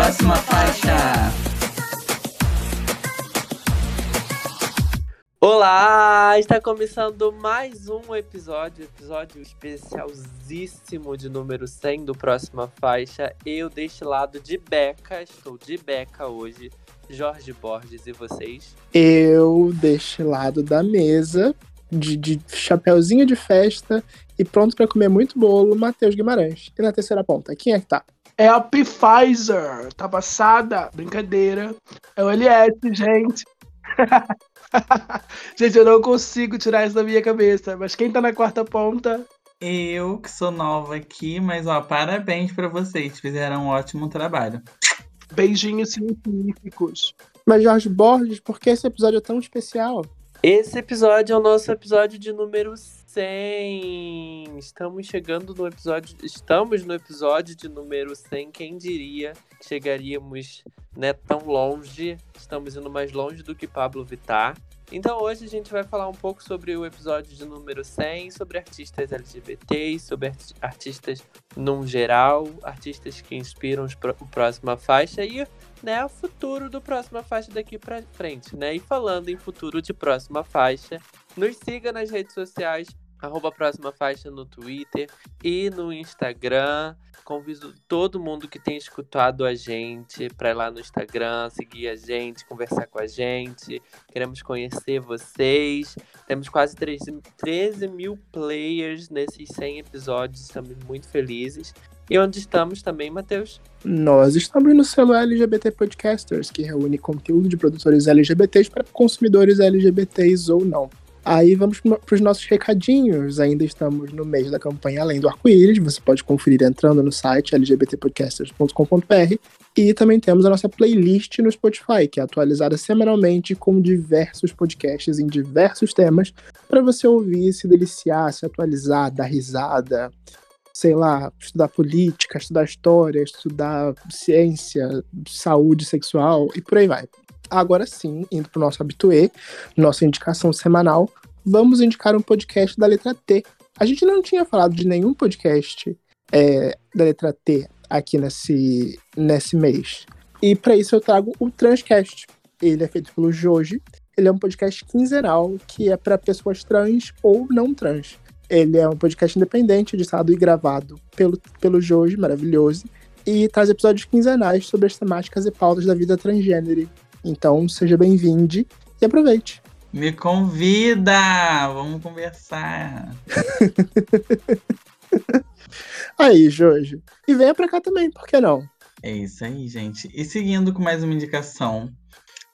próxima faixa. Olá! Está começando mais um episódio, episódio especialzíssimo de número 100 do Próxima Faixa. Eu deste lado de Beca, estou de Beca hoje. Jorge Borges e vocês? Eu deste lado da mesa, de, de chapéuzinho de festa e pronto para comer muito bolo, Matheus Guimarães. E na terceira ponta, quem é que tá? É a Pfizer. Tá passada? Brincadeira. É o LS, gente. gente, eu não consigo tirar isso da minha cabeça. Mas quem tá na quarta ponta? Eu, que sou nova aqui, mas ó, parabéns para vocês. Fizeram um ótimo trabalho. Beijinhos científicos. Mas, Jorge Borges, por que esse episódio é tão especial? Esse episódio é o nosso episódio de número 100. Estamos chegando no episódio, estamos no episódio de número 100. Quem diria que chegaríamos, né, tão longe? Estamos indo mais longe do que Pablo Vittar. Então hoje a gente vai falar um pouco sobre o episódio de número 100, sobre artistas LGBTs, sobre artistas num geral, artistas que inspiram o próxima faixa e né, o futuro do próxima faixa daqui para frente, né? E falando em futuro de próxima faixa, nos siga nas redes sociais, arroba próxima faixa no Twitter e no Instagram. Convido todo mundo que tem escutado a gente para ir lá no Instagram, seguir a gente, conversar com a gente. Queremos conhecer vocês. Temos quase 13, 13 mil players nesses 100 episódios, estamos muito felizes. E onde estamos também, Matheus? Nós estamos no selo LGBT Podcasters, que reúne conteúdo de produtores LGBTs para consumidores LGBTs ou não. Aí vamos para os nossos recadinhos. Ainda estamos no mês da campanha Além do Arco-Íris. Você pode conferir entrando no site lgbtpodcasters.com.br. E também temos a nossa playlist no Spotify, que é atualizada semanalmente com diversos podcasts em diversos temas para você ouvir, se deliciar, se atualizar, dar risada, sei lá, estudar política, estudar história, estudar ciência, saúde sexual e por aí vai. Agora sim, indo para o nosso habituê, nossa indicação semanal, vamos indicar um podcast da letra T. A gente não tinha falado de nenhum podcast é, da letra T aqui nesse, nesse mês. E para isso eu trago o Transcast. Ele é feito pelo Joji. Ele é um podcast quinzenal que é para pessoas trans ou não trans. Ele é um podcast independente, editado e gravado pelo, pelo Joji, maravilhoso, e traz episódios quinzenais sobre as temáticas e pautas da vida transgênero. Então, seja bem-vindo e aproveite. Me convida! Vamos conversar. aí, Joji. E venha pra cá também, por que não? É isso aí, gente. E seguindo com mais uma indicação,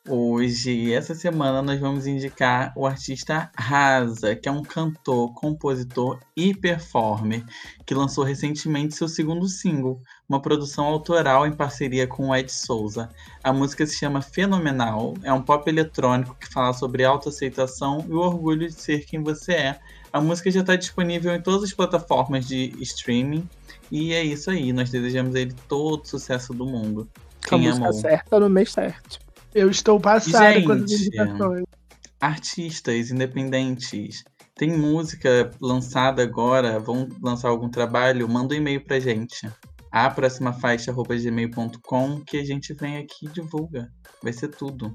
Hoje, essa semana, nós vamos indicar o artista Rasa, que é um cantor, compositor e performer, que lançou recentemente seu segundo single, uma produção autoral em parceria com o Ed Souza. A música se chama Fenomenal, é um pop eletrônico que fala sobre autoaceitação e o orgulho de ser quem você é. A música já está disponível em todas as plataformas de streaming. E é isso aí, nós desejamos a ele todo o sucesso do mundo. Quem a música amou. certa no mês certo. Eu estou passado com as indicações. Artistas independentes. Tem música lançada agora? Vão lançar algum trabalho? Manda um e-mail pra gente. A próxima faixa.gmail.com que a gente vem aqui e divulga. Vai ser tudo.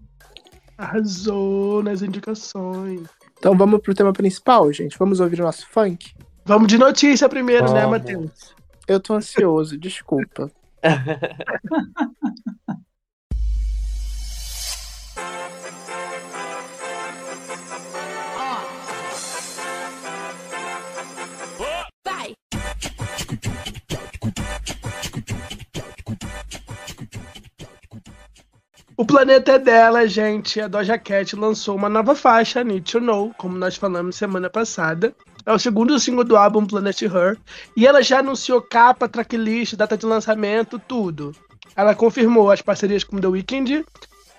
Arrasou nas indicações. Então vamos pro tema principal, gente. Vamos ouvir o nosso funk? Vamos de notícia primeiro, né, Matheus? Eu tô ansioso, desculpa. O planeta é dela, gente. A Doja Cat lançou uma nova faixa, Need to Know, como nós falamos semana passada. É o segundo single do álbum Planet Her. E ela já anunciou capa, tracklist, data de lançamento, tudo. Ela confirmou as parcerias com The Weeknd,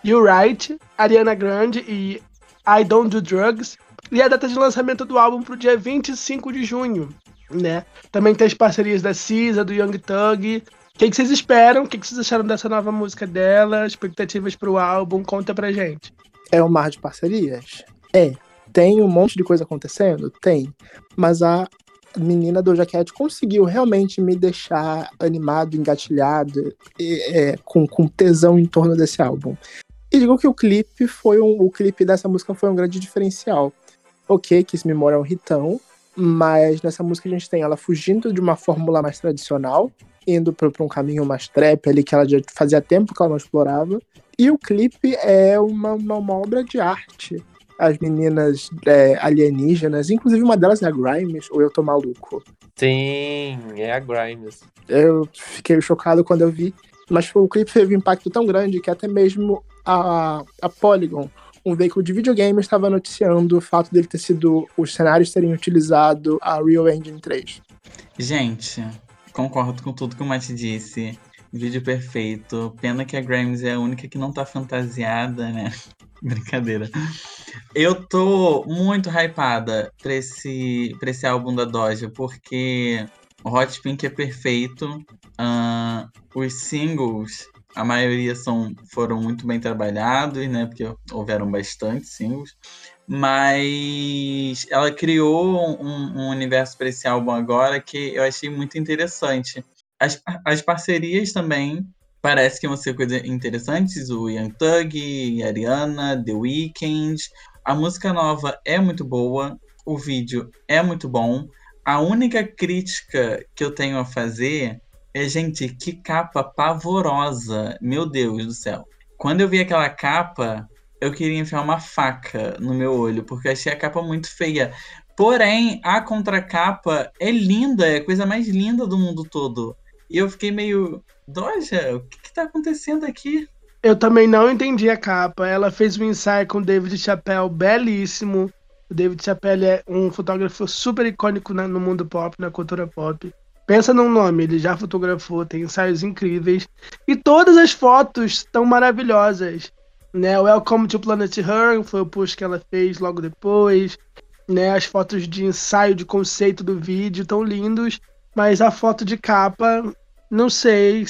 You Right, Ariana Grande e I Don't Do Drugs. E a data de lançamento do álbum para o dia 25 de junho. Né? Também tem as parcerias da Cisa, do Young Thug, o que, que, vocês esperam? O que, que, vocês acharam dessa nova música dela? Expectativas para o álbum? Conta pra gente. É um mar de parcerias? É. Tem um monte de coisa acontecendo? Tem. Mas a menina Doja Cat conseguiu realmente me deixar animado, engatilhado, e, é, com, com tesão em torno desse álbum. E digo que o clipe foi um, o clipe dessa música foi um grande diferencial. Ok, Kiss Me More é um hitão, mas nessa música a gente tem ela fugindo de uma fórmula mais tradicional, indo para um caminho mais trap ali que ela já fazia tempo que ela não explorava. E o clipe é uma, uma, uma obra de arte. As meninas é, alienígenas, inclusive uma delas é a Grimes, ou eu tô maluco? Sim, é a Grimes. Eu fiquei chocado quando eu vi, mas o clipe teve um impacto tão grande que até mesmo a, a Polygon, um veículo de videogame, estava noticiando o fato dele ter sido os cenários terem utilizado a Real Engine 3. Gente, concordo com tudo que o Mate disse. Vídeo perfeito. Pena que a Grimes é a única que não tá fantasiada, né? Brincadeira. Eu tô muito hypada pra esse, pra esse álbum da Doja, porque o Hot Pink é perfeito. Uh, os singles, a maioria são, foram muito bem trabalhados, né? Porque houveram bastante singles. Mas ela criou um, um universo para esse álbum agora que eu achei muito interessante. As, as parcerias também parece que vão ser coisas interessantes. O Young Thug, Ariana, The Weeknd. A música nova é muito boa. O vídeo é muito bom. A única crítica que eu tenho a fazer é, gente, que capa pavorosa. Meu Deus do céu. Quando eu vi aquela capa, eu queria enfiar uma faca no meu olho, porque achei a capa muito feia. Porém, a contracapa é linda, é a coisa mais linda do mundo todo. E eu fiquei meio. Doja, o que, que tá acontecendo aqui? Eu também não entendi a capa. Ela fez um ensaio com o David Chappelle belíssimo. O David Chappelle é um fotógrafo super icônico no mundo pop, na cultura pop. Pensa num nome, ele já fotografou, tem ensaios incríveis. E todas as fotos estão maravilhosas. Né? Welcome to Planet Her foi o post que ela fez logo depois. Né? As fotos de ensaio, de conceito do vídeo estão lindos. Mas a foto de capa não sei,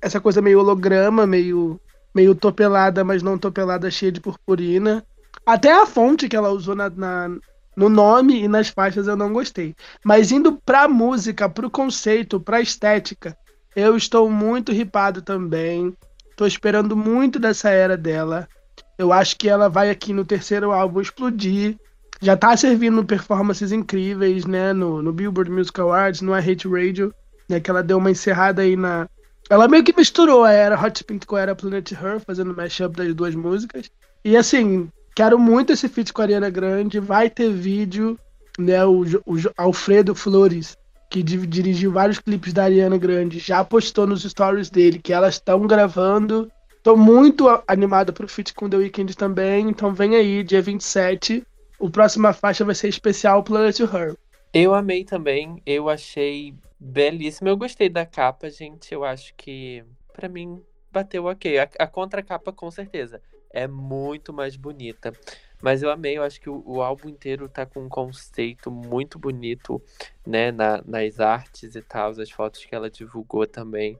essa coisa meio holograma, meio, meio topelada, mas não topelada, cheia de purpurina. Até a fonte que ela usou na, na, no nome e nas faixas eu não gostei. Mas indo pra música, pro conceito, pra estética, eu estou muito ripado também. Tô esperando muito dessa era dela. Eu acho que ela vai aqui no terceiro álbum explodir. Já tá servindo performances incríveis, né? No, no Billboard Music Awards, no I Hate Radio né? Que ela deu uma encerrada aí na. Ela meio que misturou a era Hot Pink com a era Planet Her, fazendo mashup das duas músicas. E assim, quero muito esse feat com a Ariana Grande. Vai ter vídeo, né? O, o Alfredo Flores, que dirigiu vários clipes da Ariana Grande, já postou nos stories dele que elas estão gravando. Tô muito animado pro feat com The Weeknd também, então vem aí, dia 27. O próxima faixa vai ser especial Planet Her. Eu amei também, eu achei Belíssimo. Eu gostei da capa, gente. Eu acho que, para mim, bateu ok. A, a contracapa, com certeza, é muito mais bonita. Mas eu amei, eu acho que o, o, álbum inteiro tá com um conceito muito bonito, né? Na, nas artes e tal, as fotos que ela divulgou também.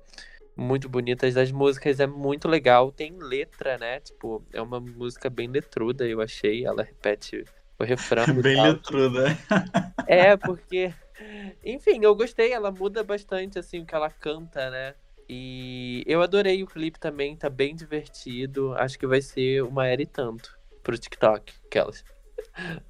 Muito bonitas. As músicas é muito legal. Tem letra, né? Tipo, é uma música bem letruda, eu achei. Ela repete o refrão. bem letruda. É, porque enfim, eu gostei, ela muda bastante assim o que ela canta, né? E eu adorei o clipe também, tá bem divertido. Acho que vai ser uma era e tanto pro TikTok, aquelas.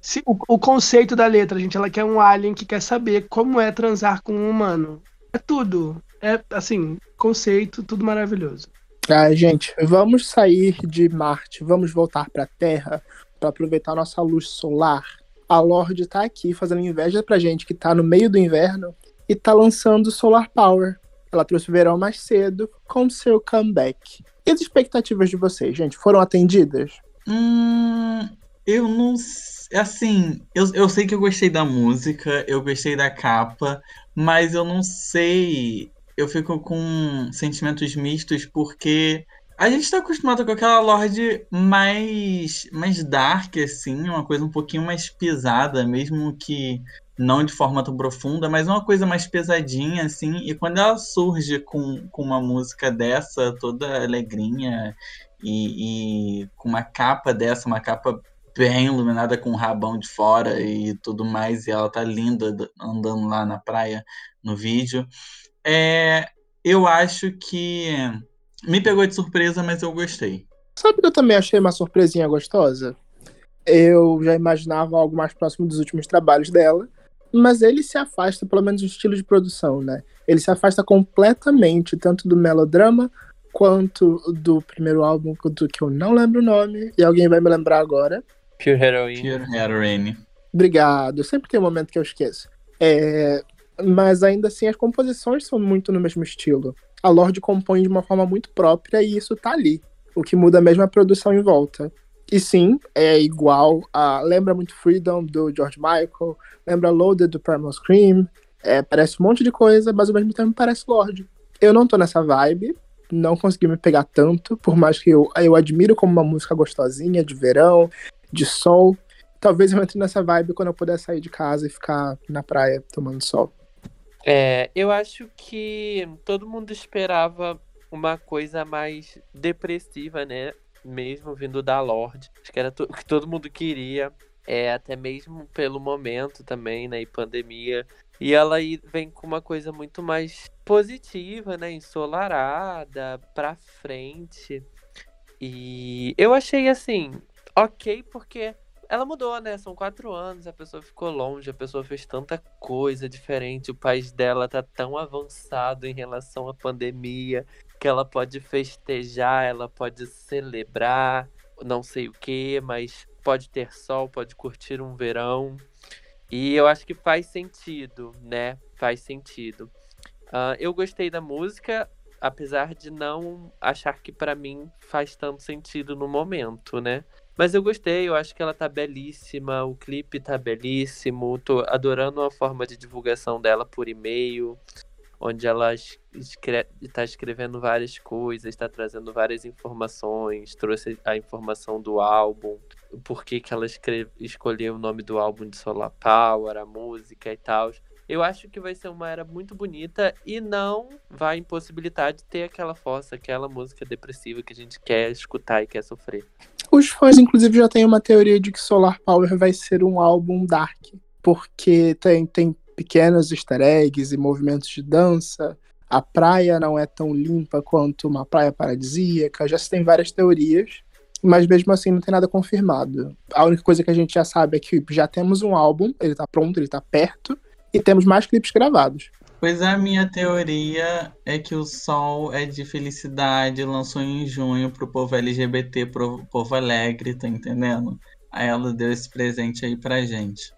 Sim, o, o, conceito da letra, gente, ela quer um alien que quer saber como é transar com um humano. É tudo. É assim, conceito, tudo maravilhoso. Ah, gente, vamos sair de Marte, vamos voltar para a Terra para aproveitar nossa luz solar a Lorde tá aqui fazendo inveja pra gente que tá no meio do inverno e tá lançando Solar Power. Ela trouxe o verão mais cedo com seu comeback. E as expectativas de vocês, gente, foram atendidas? Hum, eu não assim, eu, eu sei que eu gostei da música, eu gostei da capa, mas eu não sei. Eu fico com sentimentos mistos porque a gente tá acostumado com aquela Lorde mais, mais dark, assim, uma coisa um pouquinho mais pesada, mesmo que não de forma tão profunda, mas uma coisa mais pesadinha, assim. E quando ela surge com, com uma música dessa, toda alegrinha, e, e com uma capa dessa, uma capa bem iluminada com o rabão de fora e tudo mais, e ela tá linda andando lá na praia no vídeo. É, eu acho que me pegou de surpresa, mas eu gostei. Sabe que eu também achei uma surpresinha gostosa? Eu já imaginava algo mais próximo dos últimos trabalhos dela, mas ele se afasta, pelo menos no estilo de produção, né? Ele se afasta completamente, tanto do melodrama quanto do primeiro álbum, do que eu não lembro o nome, e alguém vai me lembrar agora. Pure Heroine. Pure Heroine. Obrigado. Sempre tem um momento que eu esqueço. É... Mas ainda assim, as composições são muito no mesmo estilo. A Lorde compõe de uma forma muito própria e isso tá ali. O que muda mesmo é a produção em volta. E sim, é igual a. Lembra muito Freedom do George Michael, lembra Loaded do Primal Scream. É, parece um monte de coisa, mas ao mesmo tempo parece Lorde. Eu não tô nessa vibe, não consegui me pegar tanto, por mais que eu, eu admiro como uma música gostosinha, de verão, de sol. Talvez eu entre nessa vibe quando eu puder sair de casa e ficar na praia tomando sol. É, eu acho que todo mundo esperava uma coisa mais depressiva, né? Mesmo vindo da Lorde. Acho que era o que todo mundo queria. É, até mesmo pelo momento também, né? E pandemia. E ela aí vem com uma coisa muito mais positiva, né? Ensolarada, pra frente. E eu achei assim, ok, porque ela mudou, né? São quatro anos, a pessoa ficou longe, a pessoa fez tanta coisa diferente, o país dela tá tão avançado em relação à pandemia que ela pode festejar, ela pode celebrar, não sei o que, mas pode ter sol, pode curtir um verão. E eu acho que faz sentido, né? Faz sentido. Uh, eu gostei da música, apesar de não achar que para mim faz tanto sentido no momento, né? Mas eu gostei, eu acho que ela tá belíssima, o clipe tá belíssimo, tô adorando a forma de divulgação dela por e-mail, onde ela escreve, tá escrevendo várias coisas, está trazendo várias informações, trouxe a informação do álbum, por que, que ela escolheu o nome do álbum de Solar Power, a música e tal. Eu acho que vai ser uma era muito bonita e não vai impossibilitar de ter aquela força, aquela música depressiva que a gente quer escutar e quer sofrer. Os fãs, inclusive, já têm uma teoria de que Solar Power vai ser um álbum dark, porque tem, tem pequenos easter eggs e movimentos de dança. A praia não é tão limpa quanto uma praia paradisíaca. Já se tem várias teorias, mas mesmo assim não tem nada confirmado. A única coisa que a gente já sabe é que já temos um álbum, ele tá pronto, ele tá perto, e temos mais clipes gravados. Pois a minha teoria é que o Sol é de felicidade, lançou em junho pro povo LGBT, pro povo alegre, tá entendendo? Aí ela deu esse presente aí pra gente.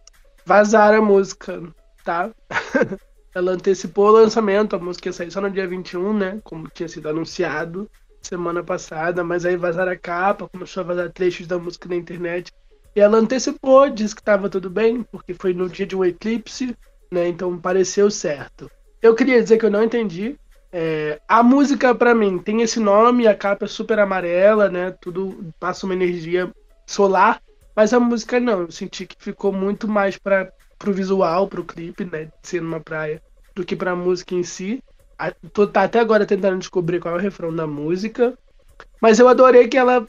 Vazaram a música, tá? ela antecipou o lançamento, a música ia sair só no dia 21, né? Como tinha sido anunciado semana passada, mas aí vazaram a capa, começou a vazar trechos da música na internet. E ela antecipou, disse que tava tudo bem, porque foi no dia de um eclipse, né? Então pareceu certo. Eu queria dizer que eu não entendi. É, a música, para mim, tem esse nome, a capa é super amarela, né? Tudo passa uma energia solar, mas a música não. Eu senti que ficou muito mais para pro visual, pro clipe, né? Ser numa praia, do que pra música em si. Tô tá até agora tentando descobrir qual é o refrão da música. Mas eu adorei que ela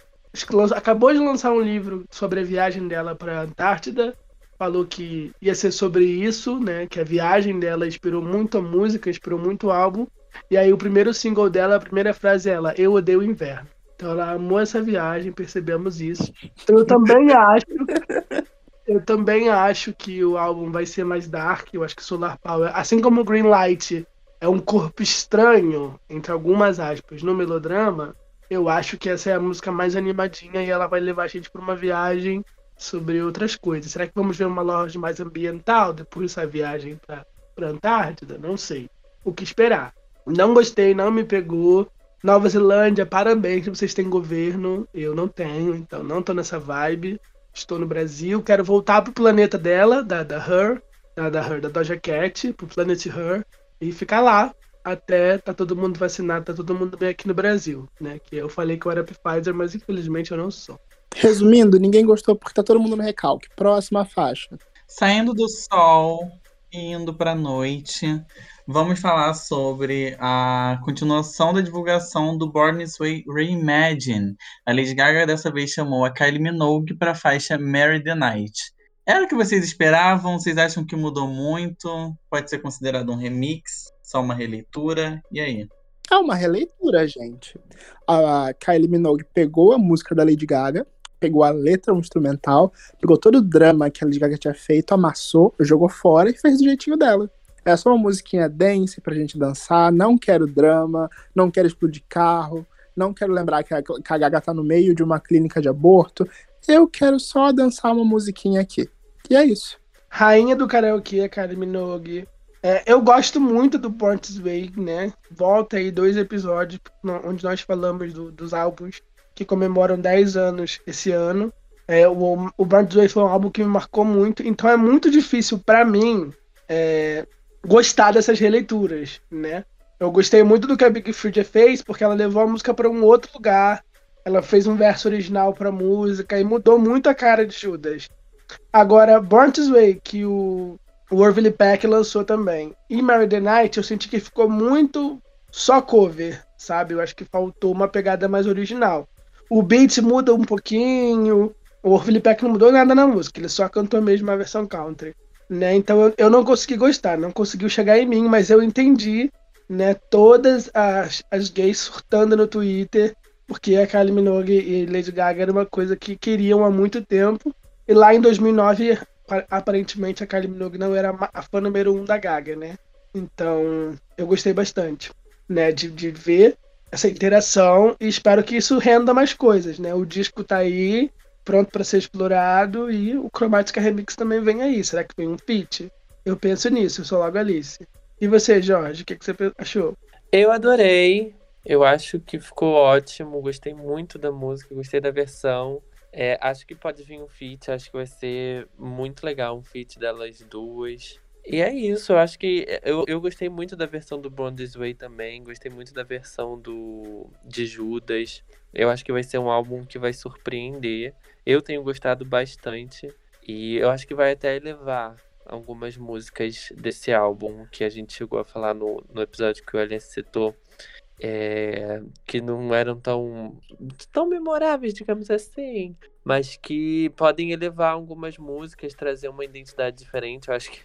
acabou de lançar um livro sobre a viagem dela para Antártida falou que ia ser sobre isso, né? Que a viagem dela inspirou muito a música, inspirou muito o álbum. E aí o primeiro single dela, a primeira frase é ela, eu odeio o inverno. Então ela amou essa viagem, percebemos isso. Eu também acho. Eu também acho que o álbum vai ser mais dark. Eu acho que Solar Power, assim como Green Light é um corpo estranho, entre algumas aspas, no melodrama, eu acho que essa é a música mais animadinha e ela vai levar a gente para uma viagem sobre outras coisas. Será que vamos ver uma loja mais ambiental depois dessa viagem para a Antártida? Não sei. O que esperar? Não gostei, não me pegou. Nova Zelândia, parabéns que vocês têm governo. Eu não tenho, então não tô nessa vibe. Estou no Brasil, quero voltar pro planeta dela, da, da Her, da, da Her, da Doja Cat, pro Planet Her, e ficar lá até tá todo mundo vacinado, tá todo mundo bem aqui no Brasil, né? Que eu falei que eu era Pfizer, mas infelizmente eu não sou. Resumindo, ninguém gostou porque tá todo mundo no recalque. Próxima faixa. Saindo do sol, indo para a noite, vamos falar sobre a continuação da divulgação do Born This Way Reimagine. A Lady Gaga dessa vez chamou a Kylie Minogue para a faixa Marry the Night. Era o que vocês esperavam? Vocês acham que mudou muito? Pode ser considerado um remix? Só uma releitura? E aí? É uma releitura, gente. A Kylie Minogue pegou a música da Lady Gaga, pegou a letra instrumental, pegou todo o drama que a Lady Gaga tinha feito, amassou, jogou fora e fez do jeitinho dela. É só uma musiquinha dance pra gente dançar, não quero drama, não quero explodir carro, não quero lembrar que a, que a Gaga tá no meio de uma clínica de aborto. Eu quero só dançar uma musiquinha aqui. E é isso. Rainha do karaokê, Kylie Minogue. É, eu gosto muito do Portis Way, né? Volta aí dois episódios onde nós falamos do, dos álbuns que comemoram 10 anos esse ano. É, o, o Portis Way foi um álbum que me marcou muito, então é muito difícil para mim é, gostar dessas releituras, né? Eu gostei muito do que a Big Freedia fez, porque ela levou a música para um outro lugar. Ela fez um verso original para música e mudou muito a cara de Judas. Agora, Born This Way, que o, o Orville Peck lançou também, e Mary the Night, eu senti que ficou muito só cover, sabe? Eu acho que faltou uma pegada mais original. O beat muda um pouquinho, o Orville Peck não mudou nada na música, ele só cantou mesmo a versão country. Né? Então eu, eu não consegui gostar, não conseguiu chegar em mim, mas eu entendi né, todas as, as gays surtando no Twitter, porque a Kylie Minogue e Lady Gaga era uma coisa que queriam há muito tempo, e lá em 2009, aparentemente, a Kylie Minogue não era a fã número um da Gaga, né? Então, eu gostei bastante, né? De, de ver essa interação e espero que isso renda mais coisas, né? O disco tá aí, pronto para ser explorado e o Chromatica Remix também vem aí. Será que vem um feat? Eu penso nisso, eu sou logo Alice. E você, Jorge, o que, que você achou? Eu adorei. Eu acho que ficou ótimo. Gostei muito da música, gostei da versão. É, acho que pode vir um feat, acho que vai ser muito legal um feat delas duas. E é isso, eu acho que eu, eu gostei muito da versão do Born This Way também, gostei muito da versão do de Judas. Eu acho que vai ser um álbum que vai surpreender. Eu tenho gostado bastante e eu acho que vai até elevar algumas músicas desse álbum que a gente chegou a falar no, no episódio que o Elias citou é, que não eram tão, tão memoráveis, digamos assim, mas que podem elevar algumas músicas, trazer uma identidade diferente. Eu acho que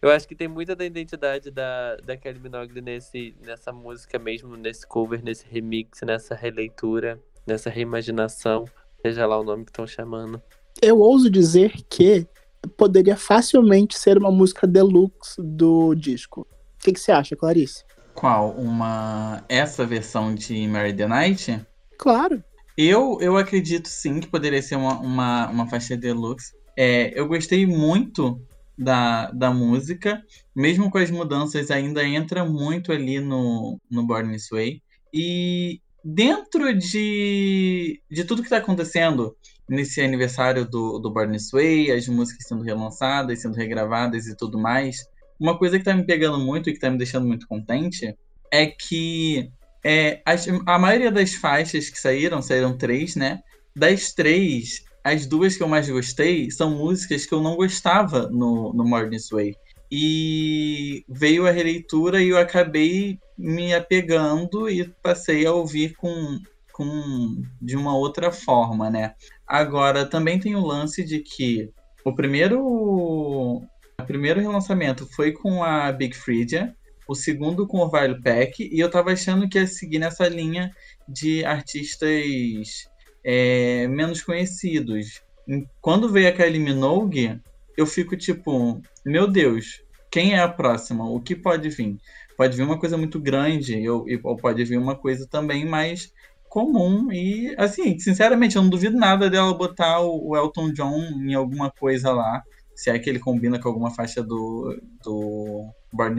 eu acho que tem muita da identidade da, da Kelly Minogue nesse, nessa música mesmo, nesse cover, nesse remix, nessa releitura, nessa reimaginação, seja lá o nome que estão chamando. Eu ouso dizer que poderia facilmente ser uma música deluxe do disco. O que, que você acha, Clarice? Qual? Uma. Essa versão de Mary the Night? Claro. Eu, eu acredito sim que poderia ser uma, uma, uma faixa deluxe. É, eu gostei muito da, da música, mesmo com as mudanças, ainda entra muito ali no, no Born This Way. E dentro de, de tudo que está acontecendo nesse aniversário do, do Born This Way, as músicas sendo relançadas, sendo regravadas e tudo mais, uma coisa que tá me pegando muito e que tá me deixando muito contente é que é, as, a maioria das faixas que saíram, saíram três, né? Das três, as duas que eu mais gostei são músicas que eu não gostava no, no Morning Way. E veio a releitura e eu acabei me apegando e passei a ouvir com, com de uma outra forma, né? Agora, também tem o lance de que o primeiro o primeiro relançamento foi com a Big Freedia, o segundo com o Vile Pack, e eu tava achando que ia seguir nessa linha de artistas é, menos conhecidos. Quando veio a Kylie Minogue, eu fico tipo, meu Deus, quem é a próxima? O que pode vir? Pode vir uma coisa muito grande, ou, ou pode vir uma coisa também mais comum. E, assim, sinceramente, eu não duvido nada dela botar o Elton John em alguma coisa lá se é que ele combina com alguma faixa do, do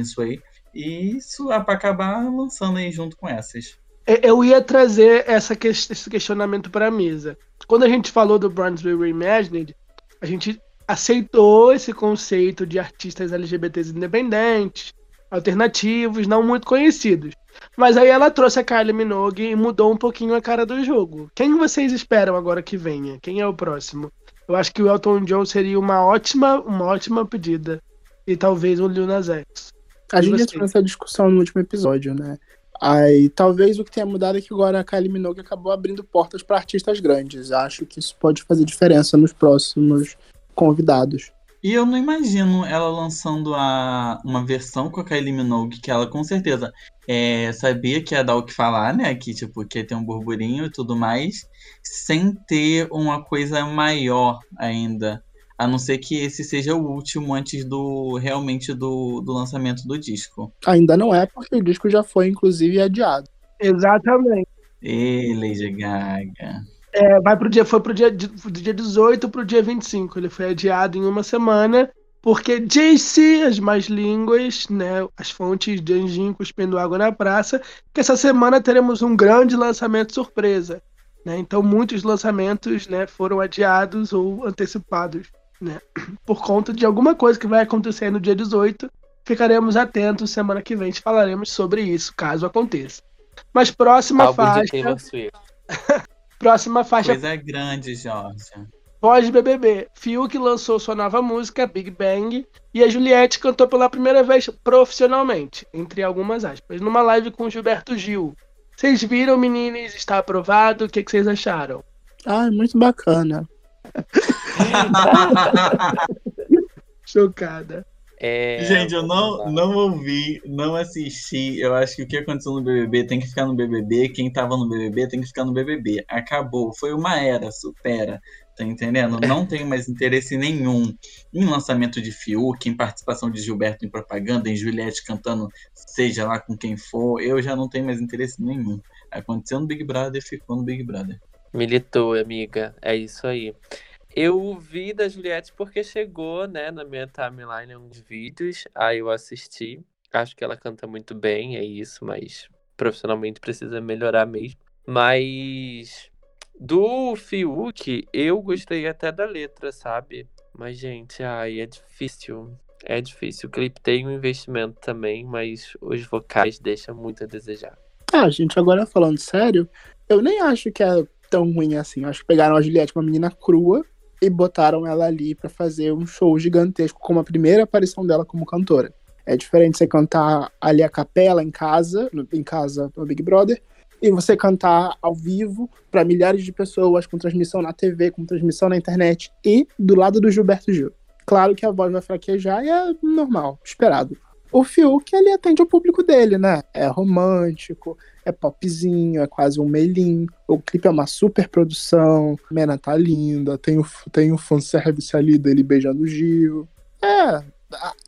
Sway. E isso é para acabar lançando aí junto com essas. Eu ia trazer essa que, esse questionamento para a mesa. Quando a gente falou do Brunswick Reimagined, a gente aceitou esse conceito de artistas LGBTs independentes, alternativos, não muito conhecidos. Mas aí ela trouxe a Kylie Minogue e mudou um pouquinho a cara do jogo. Quem vocês esperam agora que venha? Quem é o próximo? Eu acho que o Elton John seria uma ótima, uma ótima pedida. e talvez o Lil Nas X. A gente entrou nessa discussão no último episódio, né? Aí talvez o que tenha mudado é que agora a Kylie Minogue acabou abrindo portas para artistas grandes. Acho que isso pode fazer diferença nos próximos convidados. E eu não imagino ela lançando a, uma versão com a Kylie Minogue, que ela com certeza é, sabia que ia dar o que falar, né? Que tipo, que ia ter um burburinho e tudo mais, sem ter uma coisa maior ainda. A não ser que esse seja o último antes do realmente do, do lançamento do disco. Ainda não é, porque o disco já foi, inclusive, adiado. Exatamente. Ê, Lady Gaga. É, vai pro dia, foi pro dia, do dia 18 pro dia 25. Ele foi adiado em uma semana, porque disse as mais línguas, né? As fontes de Anjinho cuspindo água na praça, que essa semana teremos um grande lançamento surpresa. Né? Então muitos lançamentos né, foram adiados ou antecipados. Né? Por conta de alguma coisa que vai acontecer no dia 18. Ficaremos atentos semana que vem. Falaremos sobre isso, caso aconteça. Mas próxima de faixa. Taylor Swift. Próxima faixa Coisa grande, Jorge. Pós-BBB, Fiuk lançou sua nova música, Big Bang, e a Juliette cantou pela primeira vez profissionalmente, entre algumas aspas, numa live com Gilberto Gil. Vocês viram, meninas? Está aprovado? O que, que vocês acharam? Ah, muito bacana. Chocada. É, Gente, eu não, não ouvi, não assisti. Eu acho que o que aconteceu no BBB tem que ficar no BBB. Quem tava no BBB tem que ficar no BBB. Acabou. Foi uma era, supera. Tá entendendo? Não tenho mais interesse nenhum em lançamento de Fiuk, em participação de Gilberto em propaganda, em Juliette cantando, seja lá com quem for. Eu já não tenho mais interesse nenhum. Aconteceu no Big Brother, ficou no Big Brother. Militou, amiga. É isso aí. Eu vi da Juliette porque chegou, né, na minha timeline uns vídeos. Aí eu assisti. Acho que ela canta muito bem, é isso, mas profissionalmente precisa melhorar mesmo. Mas do Fiuk, eu gostei até da letra, sabe? Mas, gente, ai, é difícil. É difícil. O clipe tem um investimento também, mas os vocais deixam muito a desejar. Ah, gente, agora falando sério, eu nem acho que é tão ruim assim. Acho que pegaram a Juliette, uma menina crua, e botaram ela ali pra fazer um show gigantesco como a primeira aparição dela como cantora. É diferente você cantar ali a capela em casa, no- em casa no Big Brother, e você cantar ao vivo pra milhares de pessoas, com transmissão na TV, com transmissão na internet, e do lado do Gilberto Gil. Claro que a voz vai fraquejar e é normal, esperado. O Fiuk, ele atende ao público dele, né? É romântico, é popzinho, é quase um melim. O clipe é uma super produção, Mena tá linda, tem o, tem o fanservice ali dele beijando o Gil. É,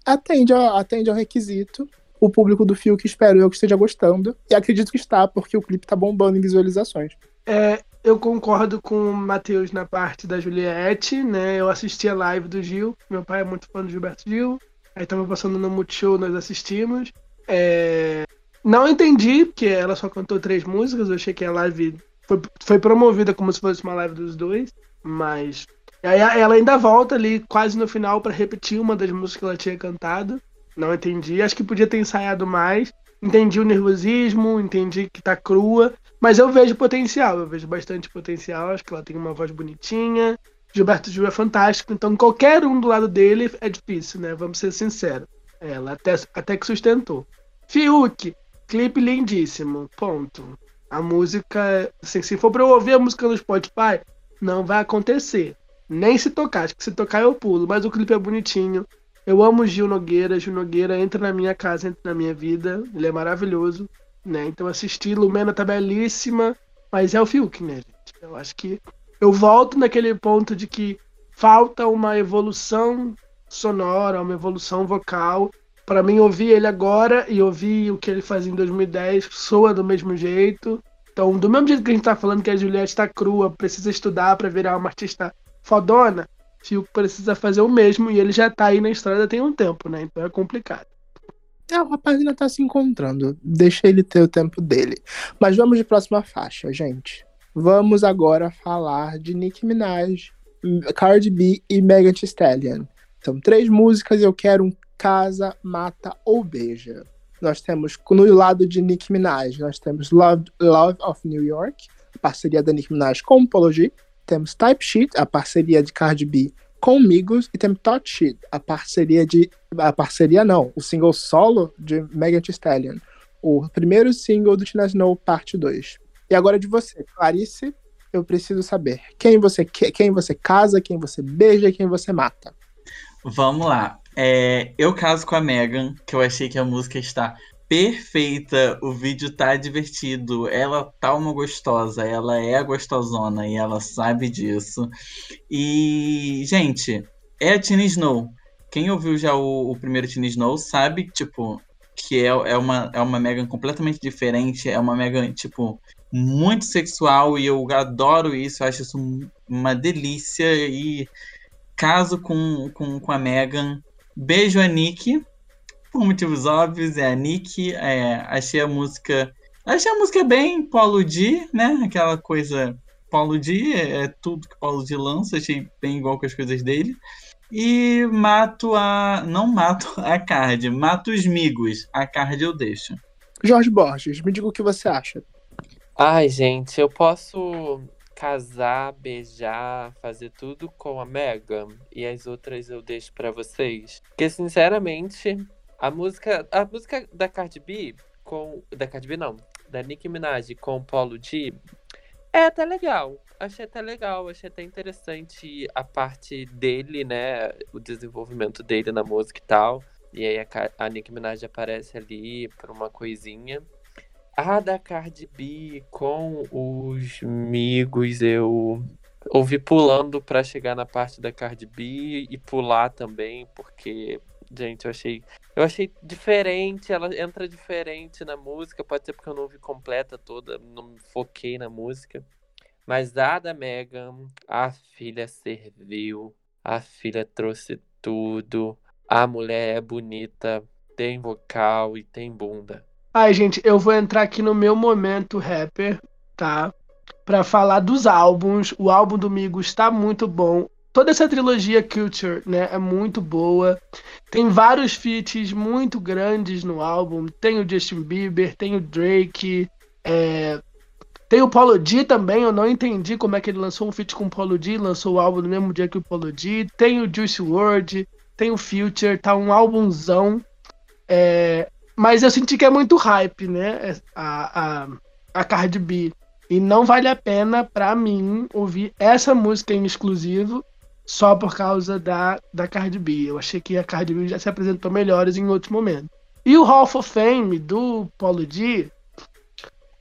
atende, ao- atende ao requisito. O público do Fiuk espero eu que esteja gostando. E acredito que está, porque o clipe tá bombando em visualizações. É, eu concordo com o Matheus na parte da Juliette, né? Eu assisti a live do Gil. Meu pai é muito fã do Gilberto Gil. Aí tava passando no Multishow, nós assistimos. É, Não entendi, porque ela só cantou três músicas. Eu achei que a live foi, foi promovida como se fosse uma live dos dois. Mas. Aí ela ainda volta ali quase no final pra repetir uma das músicas que ela tinha cantado. Não entendi. Acho que podia ter ensaiado mais. Entendi o nervosismo, entendi que tá crua. Mas eu vejo potencial, eu vejo bastante potencial. Acho que ela tem uma voz bonitinha. Gilberto Gil é fantástico, então qualquer um do lado dele é difícil, né? Vamos ser sinceros. Ela até, até que sustentou. Fiuk, clipe lindíssimo. Ponto. A música, assim, se for pra eu ouvir a música no Spotify, não vai acontecer. Nem se tocar, acho que se tocar eu pulo, mas o clipe é bonitinho. Eu amo Gil Nogueira, Gil Nogueira entra na minha casa, entra na minha vida, ele é maravilhoso, né? Então assisti, Lumena tá belíssima, mas é o Fiuk, né, gente? Eu acho que eu volto naquele ponto de que falta uma evolução sonora, uma evolução vocal. Pra mim, ouvir ele agora e ouvir o que ele fazia em 2010 soa do mesmo jeito. Então, do mesmo jeito que a gente tá falando que a Juliette tá crua, precisa estudar pra virar uma artista fodona, Fiuk precisa fazer o mesmo e ele já tá aí na estrada tem um tempo, né? Então é complicado. É, o rapaz ainda tá se encontrando. Deixa ele ter o tempo dele. Mas vamos de próxima faixa, gente. Vamos agora falar de Nicki Minaj, Cardi B e Megan Thee Stallion. São três músicas eu quero um casa, mata ou beija. Nós temos, no lado de Nicki Minaj, nós temos Love, Love of New York, a parceria da Nicki Minaj com Polo G. Temos Type Sheet, a parceria de Cardi B com Migos e Temptation, a parceria de. A parceria não, o single solo de Megan Thee Stallion. O primeiro single do Tina Snow, parte 2. E agora de você, Clarice, eu preciso saber quem você quem você casa, quem você beija, quem você mata. Vamos lá. É, eu caso com a Megan, que eu achei que a música está perfeita, o vídeo tá divertido, ela tá uma gostosa, ela é gostosona e ela sabe disso. E, gente, é a Tina Snow. Quem ouviu já o, o primeiro Tina Snow sabe, tipo, que é, é, uma, é uma Megan completamente diferente, é uma Megan, tipo, muito sexual e eu adoro isso, eu acho isso uma delícia e caso com, com, com a Megan. Beijo a Nick, por motivos óbvios, é a Nick. É, achei a música. Achei a música bem Paulo D, né? Aquela coisa. Paulo D é, é tudo que Paulo D lança, achei bem igual com as coisas dele. E mato a. Não mato a card, mato os migos. A card eu deixo. Jorge Borges, me diga o que você acha. Ai, gente, eu posso casar, beijar, fazer tudo com a Megan e as outras eu deixo para vocês. Porque, sinceramente, a música, a música da Cardi B com. Da Cardi B não. Da Nicki Minaj com o Paulo D é até legal. Achei até legal, achei até interessante a parte dele, né? O desenvolvimento dele na música e tal. E aí a, a Nicki Minaj aparece ali por uma coisinha. A da Cardi B com os amigos eu ouvi pulando para chegar na parte da Cardi B e pular também, porque gente, eu achei, eu achei diferente, ela entra diferente na música, pode ser porque eu não ouvi completa toda, não me foquei na música. Mas a da Megan, a filha serviu, a filha trouxe tudo, a mulher é bonita, tem vocal e tem bunda. Ai, gente, eu vou entrar aqui no meu momento rapper, tá? Pra falar dos álbuns. O álbum do Migos está muito bom toda essa trilogia Culture, né, é muito boa. Tem vários feats muito grandes no álbum. Tem o Justin Bieber, tem o Drake, é... tem o Paulo D também. Eu não entendi como é que ele lançou um feat com o Paulo D, lançou o álbum no mesmo dia que o Paulo D. Tem o Juice WRLD, tem o Future, tá um álbumzão. É... Mas eu senti que é muito hype, né, a, a, a Cardi B. E não vale a pena, para mim, ouvir essa música em exclusivo só por causa da, da Cardi B. Eu achei que a Cardi B já se apresentou melhores em outros momentos. E o Hall of Fame do Paulo D,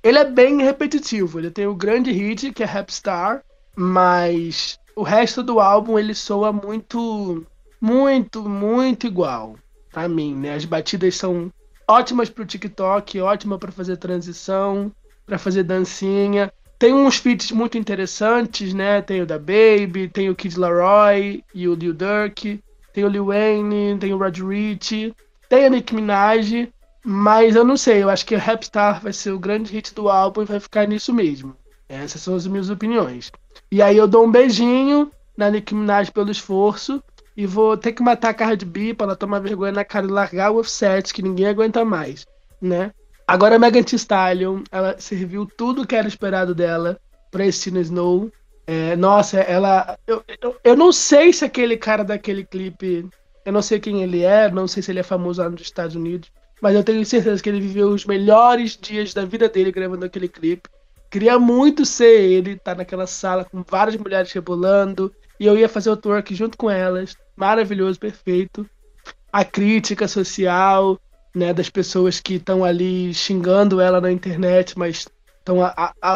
ele é bem repetitivo. Ele tem o grande hit, que é Rap Star, mas o resto do álbum ele soa muito, muito, muito igual para mim, né? As batidas são ótimas pro TikTok, ótima para fazer transição, para fazer dancinha. Tem uns feats muito interessantes, né? Tem o da Baby, tem o Kid Laroi e o Lil Durk, tem o Lil Wayne, tem o Rod Rich, tem a Nicki Minaj, mas eu não sei, eu acho que o Rapstar vai ser o grande hit do álbum e vai ficar nisso mesmo. Essas são as minhas opiniões. E aí eu dou um beijinho na Nicki Minaj pelo esforço e vou ter que matar a Cardi B pra ela tomar vergonha na cara e largar o offset, que ninguém aguenta mais, né? Agora a Megan Thee Stallion, ela serviu tudo que era esperado dela pra Tina Snow. É, nossa, ela. Eu, eu, eu, não sei se aquele cara daquele clipe. Eu não sei quem ele é, não sei se ele é famoso lá nos Estados Unidos. Mas eu tenho certeza que ele viveu os melhores dias da vida dele gravando aquele clipe. Queria muito ser ele, tá naquela sala com várias mulheres rebolando. E eu ia fazer o twerk junto com elas. Maravilhoso, perfeito. A crítica social, né, das pessoas que estão ali xingando ela na internet, mas estão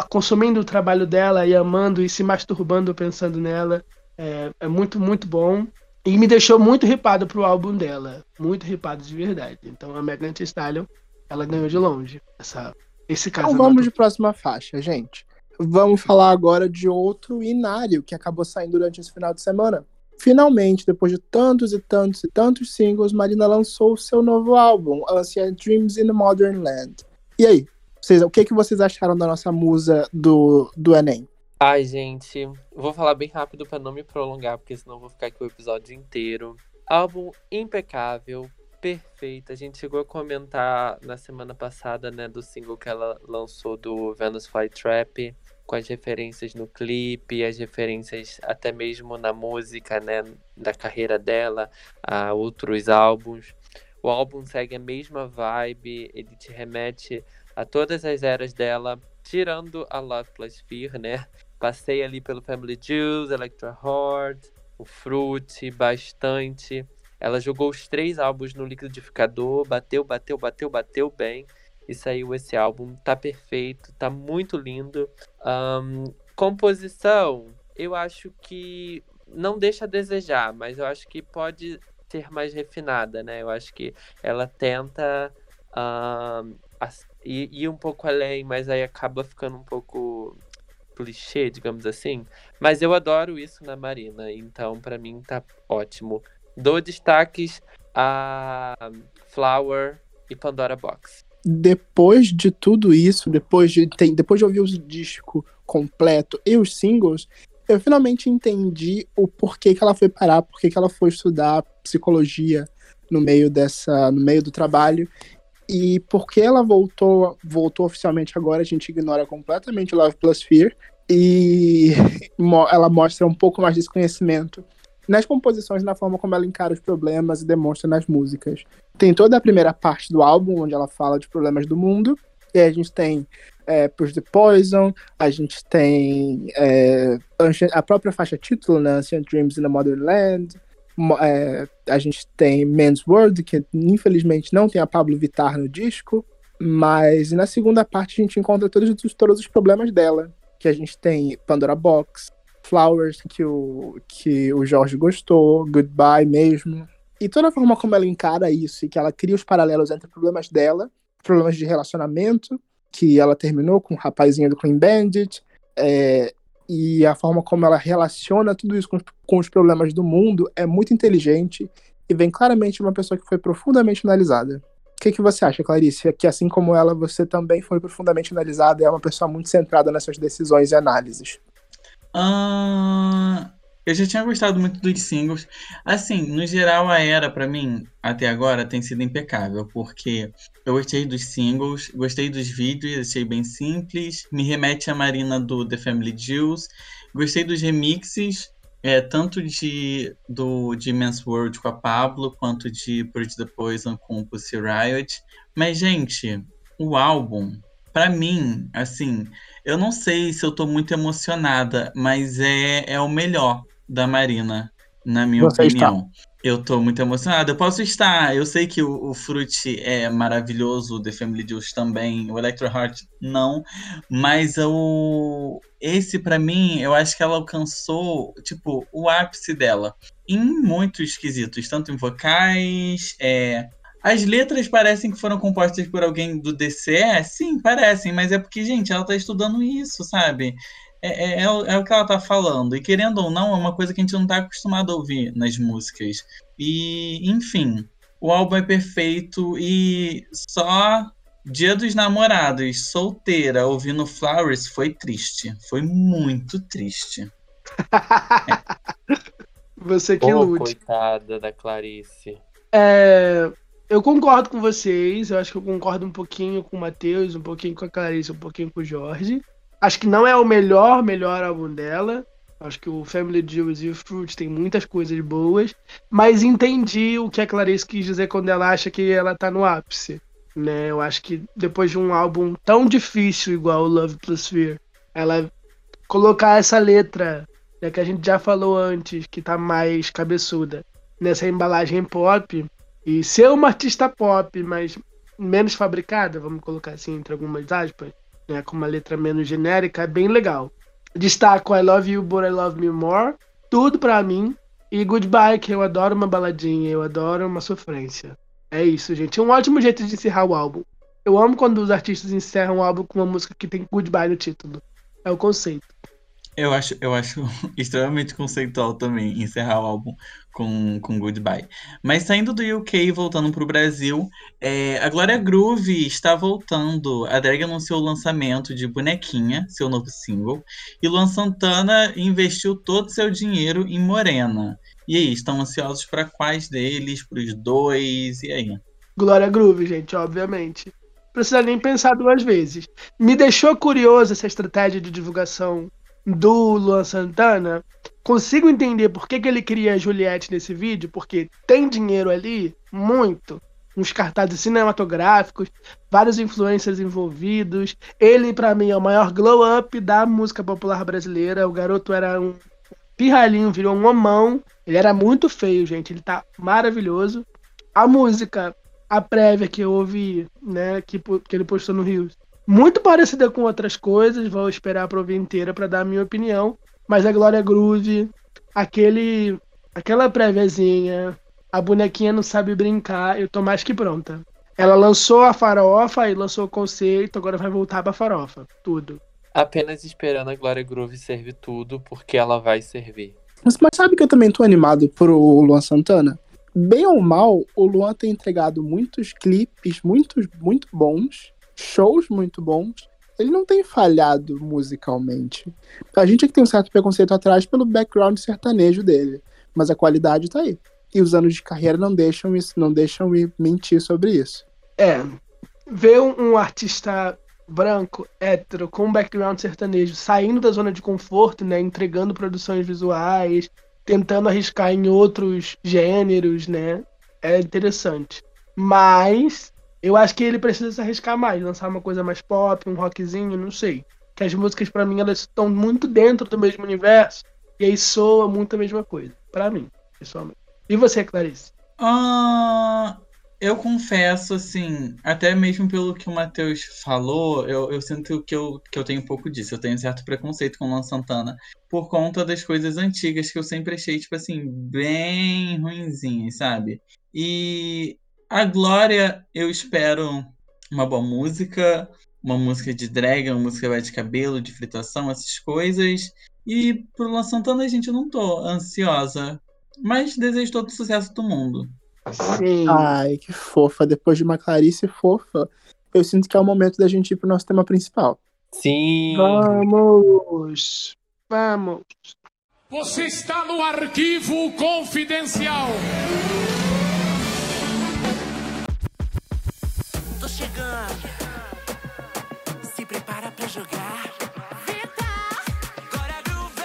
consumindo o trabalho dela e amando e se masturbando pensando nela. É, é muito, muito bom. E me deixou muito ripado pro álbum dela. Muito ripado de verdade. Então a Megan Thee Stallion, ela ganhou de longe essa, esse caso. Então vamos de próxima faixa, gente. Vamos falar agora de outro inário que acabou saindo durante esse final de semana. Finalmente, depois de tantos e tantos e tantos singles, Marina lançou seu novo álbum, Ancient Dreams in a Modern Land. E aí, vocês, o que, que vocês acharam da nossa musa do, do Enem? Ai, gente, vou falar bem rápido para não me prolongar, porque senão vou ficar aqui o episódio inteiro. Álbum impecável, perfeito. A gente chegou a comentar na semana passada, né, do single que ela lançou do Venus Flytrap. Com as referências no clipe, as referências até mesmo na música, né, da carreira dela, a outros álbuns. O álbum segue a mesma vibe, ele te remete a todas as eras dela, tirando a Love Plus Fear, né? Passei ali pelo Family Jewels, Electra Heart, o Fruit, bastante. Ela jogou os três álbuns no liquidificador, bateu, bateu, bateu, bateu bem e saiu esse álbum. Tá perfeito, tá muito lindo. Um, composição, eu acho que não deixa a desejar, mas eu acho que pode ser mais refinada, né? Eu acho que ela tenta ir, ir um pouco além, mas aí acaba ficando um pouco clichê, digamos assim. Mas eu adoro isso na Marina, então para mim tá ótimo. Dou destaques a Flower e Pandora Box. Depois de tudo isso, depois de, tem, depois de ouvir o disco completo e os singles, eu finalmente entendi o porquê que ela foi parar, porquê que ela foi estudar psicologia no meio dessa, no meio do trabalho e porque ela voltou, voltou oficialmente agora, a gente ignora completamente Love Plus Fear e ela mostra um pouco mais desse conhecimento nas composições, na forma como ela encara os problemas e demonstra nas músicas. Tem toda a primeira parte do álbum, onde ela fala de problemas do mundo, e a gente tem é, Push the Poison, a gente tem é, a própria faixa título, né, Ancient Dreams in a Modern Land, é, a gente tem Men's World, que infelizmente não tem a Pablo Vittar no disco, mas na segunda parte a gente encontra todos, todos os problemas dela, que a gente tem Pandora Box, Flowers, que o, que o Jorge gostou, Goodbye mesmo, e toda a forma como ela encara isso e que ela cria os paralelos entre problemas dela, problemas de relacionamento, que ela terminou com o rapazinho do Clean Bandit, é, e a forma como ela relaciona tudo isso com, com os problemas do mundo é muito inteligente e vem claramente de uma pessoa que foi profundamente analisada. O que, que você acha, Clarice? Que assim como ela, você também foi profundamente analisada e é uma pessoa muito centrada nas suas decisões e análises. Uh, eu já tinha gostado muito dos singles. Assim, no geral, a era, para mim, até agora, tem sido impecável, porque eu gostei dos singles, gostei dos vídeos, achei bem simples, me remete à Marina do The Family Jewels, gostei dos remixes, é, tanto de, do, de Men's World com a Pablo, quanto de Purge the Poison com o Pussy Riot. Mas, gente, o álbum, para mim, assim, eu não sei se eu tô muito emocionada, mas é, é o melhor da Marina, na minha Você opinião. Está. Eu tô muito emocionada. Eu posso estar. Eu sei que o, o Fruit é maravilhoso, o The Family Jewels também, o Electro Heart não, mas o esse para mim, eu acho que ela alcançou, tipo, o ápice dela em muitos quesitos, tanto em vocais, é, as letras parecem que foram compostas por alguém do DCE? Sim, parecem, mas é porque, gente, ela tá estudando isso, sabe? É, é, é, o, é, o que ela tá falando. E querendo ou não, é uma coisa que a gente não tá acostumado a ouvir nas músicas. E, enfim, o álbum é perfeito e só Dia dos Namorados, solteira, ouvindo Flowers, foi triste. Foi muito triste. Você que oh, lute. Coitada da Clarice. É, eu concordo com vocês. Eu acho que eu concordo um pouquinho com o Matheus, um pouquinho com a Clarice, um pouquinho com o Jorge. Acho que não é o melhor, melhor álbum dela. Acho que o Family Jewels e o Fruit tem muitas coisas boas. Mas entendi o que a Clarice quis dizer quando ela acha que ela tá no ápice. Né? Eu acho que depois de um álbum tão difícil igual o Love Plus Fear, ela colocar essa letra né, que a gente já falou antes, que tá mais cabeçuda, nessa embalagem pop, e ser uma artista pop, mas menos fabricada, vamos colocar assim entre algumas aspas, né, com uma letra menos genérica, é bem legal. Destaco I Love You, But I Love Me More, tudo pra mim. E Goodbye, que eu adoro uma baladinha, eu adoro uma sofrência. É isso, gente. É um ótimo jeito de encerrar o álbum. Eu amo quando os artistas encerram o álbum com uma música que tem Goodbye no título. É o conceito. Eu acho, eu acho extremamente conceitual também encerrar o álbum com, com Goodbye. Mas saindo do UK e voltando para o Brasil, é, a Glória Groove está voltando. A drag anunciou o lançamento de Bonequinha, seu novo single, e Luan Santana investiu todo o seu dinheiro em Morena. E aí, estão ansiosos para quais deles? Para os dois? E aí? Glória Groove, gente, obviamente. precisa nem pensar duas vezes. Me deixou curioso essa estratégia de divulgação do Luan Santana. Consigo entender por que, que ele queria a Juliette nesse vídeo, porque tem dinheiro ali, muito. Uns cartazes cinematográficos, vários influencers envolvidos. Ele, para mim, é o maior glow up da música popular brasileira. O garoto era um pirralhinho, virou um homão. Ele era muito feio, gente. Ele tá maravilhoso. A música, a prévia que eu ouvi, né, que, que ele postou no Rio, muito parecida com outras coisas. Vou esperar pra ouvir inteira para dar a minha opinião. Mas a Glória Groove, aquele, aquela préviazinha, a bonequinha não sabe brincar, eu tô mais que pronta. Ela lançou a farofa e lançou o conceito, agora vai voltar pra farofa. Tudo. Apenas esperando a Glória Groove servir tudo, porque ela vai servir. Mas, mas sabe que eu também tô animado pro Luan Santana? Bem ou mal, o Luan tem entregado muitos clipes muitos, muito bons, shows muito bons. Ele não tem falhado musicalmente. A gente é que tem um certo preconceito atrás pelo background sertanejo dele, mas a qualidade tá aí. E os anos de carreira não deixam isso, não deixam me mentir sobre isso. É. Ver um artista branco, hétero, com background sertanejo, saindo da zona de conforto, né, entregando produções visuais, tentando arriscar em outros gêneros, né? É interessante. Mas eu acho que ele precisa se arriscar mais, lançar uma coisa mais pop, um rockzinho, não sei. Que as músicas para mim elas estão muito dentro do mesmo universo e aí soa muito a mesma coisa, para mim, pessoalmente. E você, Clarice? Ah, eu confesso, assim, até mesmo pelo que o Matheus falou, eu, eu sinto que eu, que eu tenho um pouco disso. Eu tenho certo preconceito com o Luan Santana por conta das coisas antigas que eu sempre achei, tipo assim, bem ruinzinhas, sabe? E a Glória, eu espero uma boa música, uma música de drag, uma música de cabelo, de fritação, essas coisas. E pro Luan Santana, gente, eu não tô ansiosa, mas desejo todo o sucesso do mundo. Sim. Ai, que fofa. Depois de uma Clarice fofa, eu sinto que é o momento da gente ir pro nosso tema principal. Sim. Vamos! Vamos! Você está no arquivo confidencial. Tô chegando. Se prepara pra jogar. Glória Groove.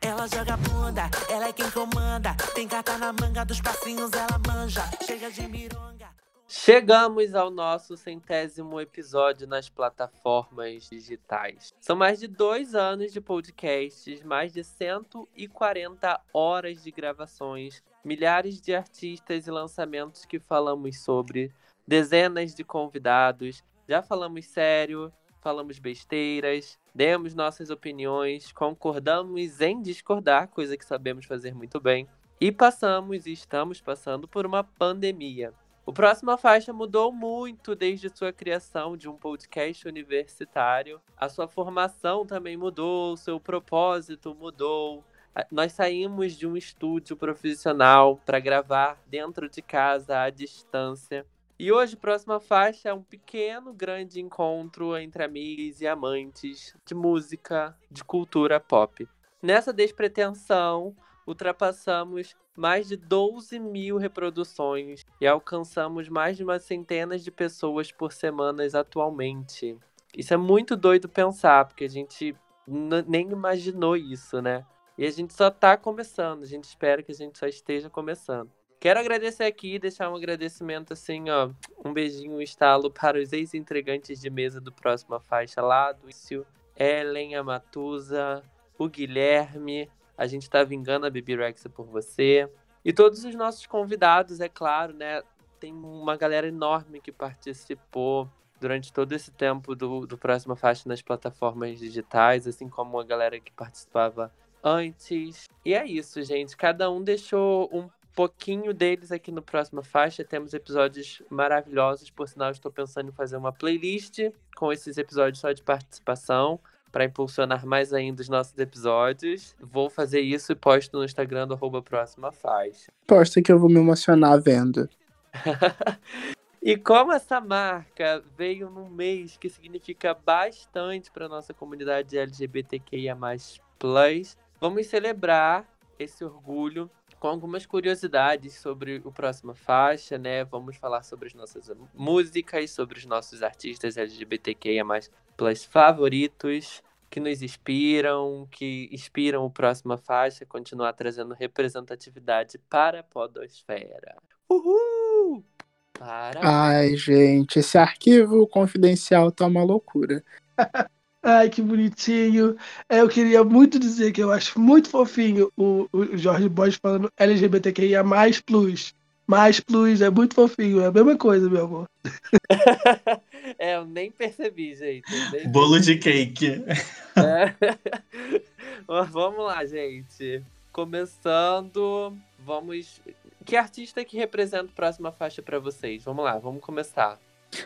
Ela joga bunda, ela é quem comanda. Tem carta na manga dos passinhos, ela manja. Chega de mironga. Chegamos ao nosso centésimo episódio nas plataformas digitais. São mais de dois anos de podcasts, mais de 140 horas de gravações, milhares de artistas e lançamentos que falamos sobre, dezenas de convidados. Já falamos sério, falamos besteiras, demos nossas opiniões, concordamos em discordar, coisa que sabemos fazer muito bem. E passamos e estamos passando por uma pandemia. O Próxima Faixa mudou muito desde sua criação de um podcast universitário. A sua formação também mudou, seu propósito mudou. Nós saímos de um estúdio profissional para gravar dentro de casa, à distância. E hoje, Próxima Faixa é um pequeno, grande encontro entre amigos e amantes de música, de cultura pop. Nessa despretensão, ultrapassamos mais de 12 mil reproduções e alcançamos mais de uma centena de pessoas por semana atualmente. Isso é muito doido pensar, porque a gente nem imaginou isso, né? E a gente só tá começando, a gente espera que a gente só esteja começando. Quero agradecer aqui, deixar um agradecimento assim, ó, um beijinho, um estalo para os ex-entregantes de mesa do Próxima Faixa lá, do início, Ellen, a Matusa, o Guilherme, a gente tá vingando a Bibi Rexa por você. E todos os nossos convidados, é claro, né? Tem uma galera enorme que participou durante todo esse tempo do, do Próxima Faixa nas plataformas digitais, assim como a galera que participava antes. E é isso, gente. Cada um deixou um pouquinho deles aqui no Próxima Faixa. Temos episódios maravilhosos. Por sinal, estou pensando em fazer uma playlist com esses episódios só de participação para impulsionar mais ainda os nossos episódios. Vou fazer isso e posto no Instagram do arroba Próxima Faixa. Posta que eu vou me emocionar vendo. E como essa marca veio num mês que significa bastante para nossa comunidade LGBTQIA+, vamos celebrar esse orgulho com algumas curiosidades sobre o próxima faixa, né? Vamos falar sobre as nossas músicas, sobre os nossos artistas LGBTQIA+, plus favoritos, que nos inspiram, que inspiram o próxima faixa, continuar trazendo representatividade para a podosfera. Uhul! Para... Ai, gente, esse arquivo confidencial tá uma loucura. Ai, que bonitinho. É, Eu queria muito dizer que eu acho muito fofinho o, o Jorge Bosch falando LGBTQIA mais plus. Mais plus, é muito fofinho. É a mesma coisa, meu amor. é, eu nem percebi, gente. nem Bolo de cake. É. Mas vamos lá, gente. Começando, vamos. Que artista que representa a próxima faixa pra vocês? Vamos lá, vamos começar.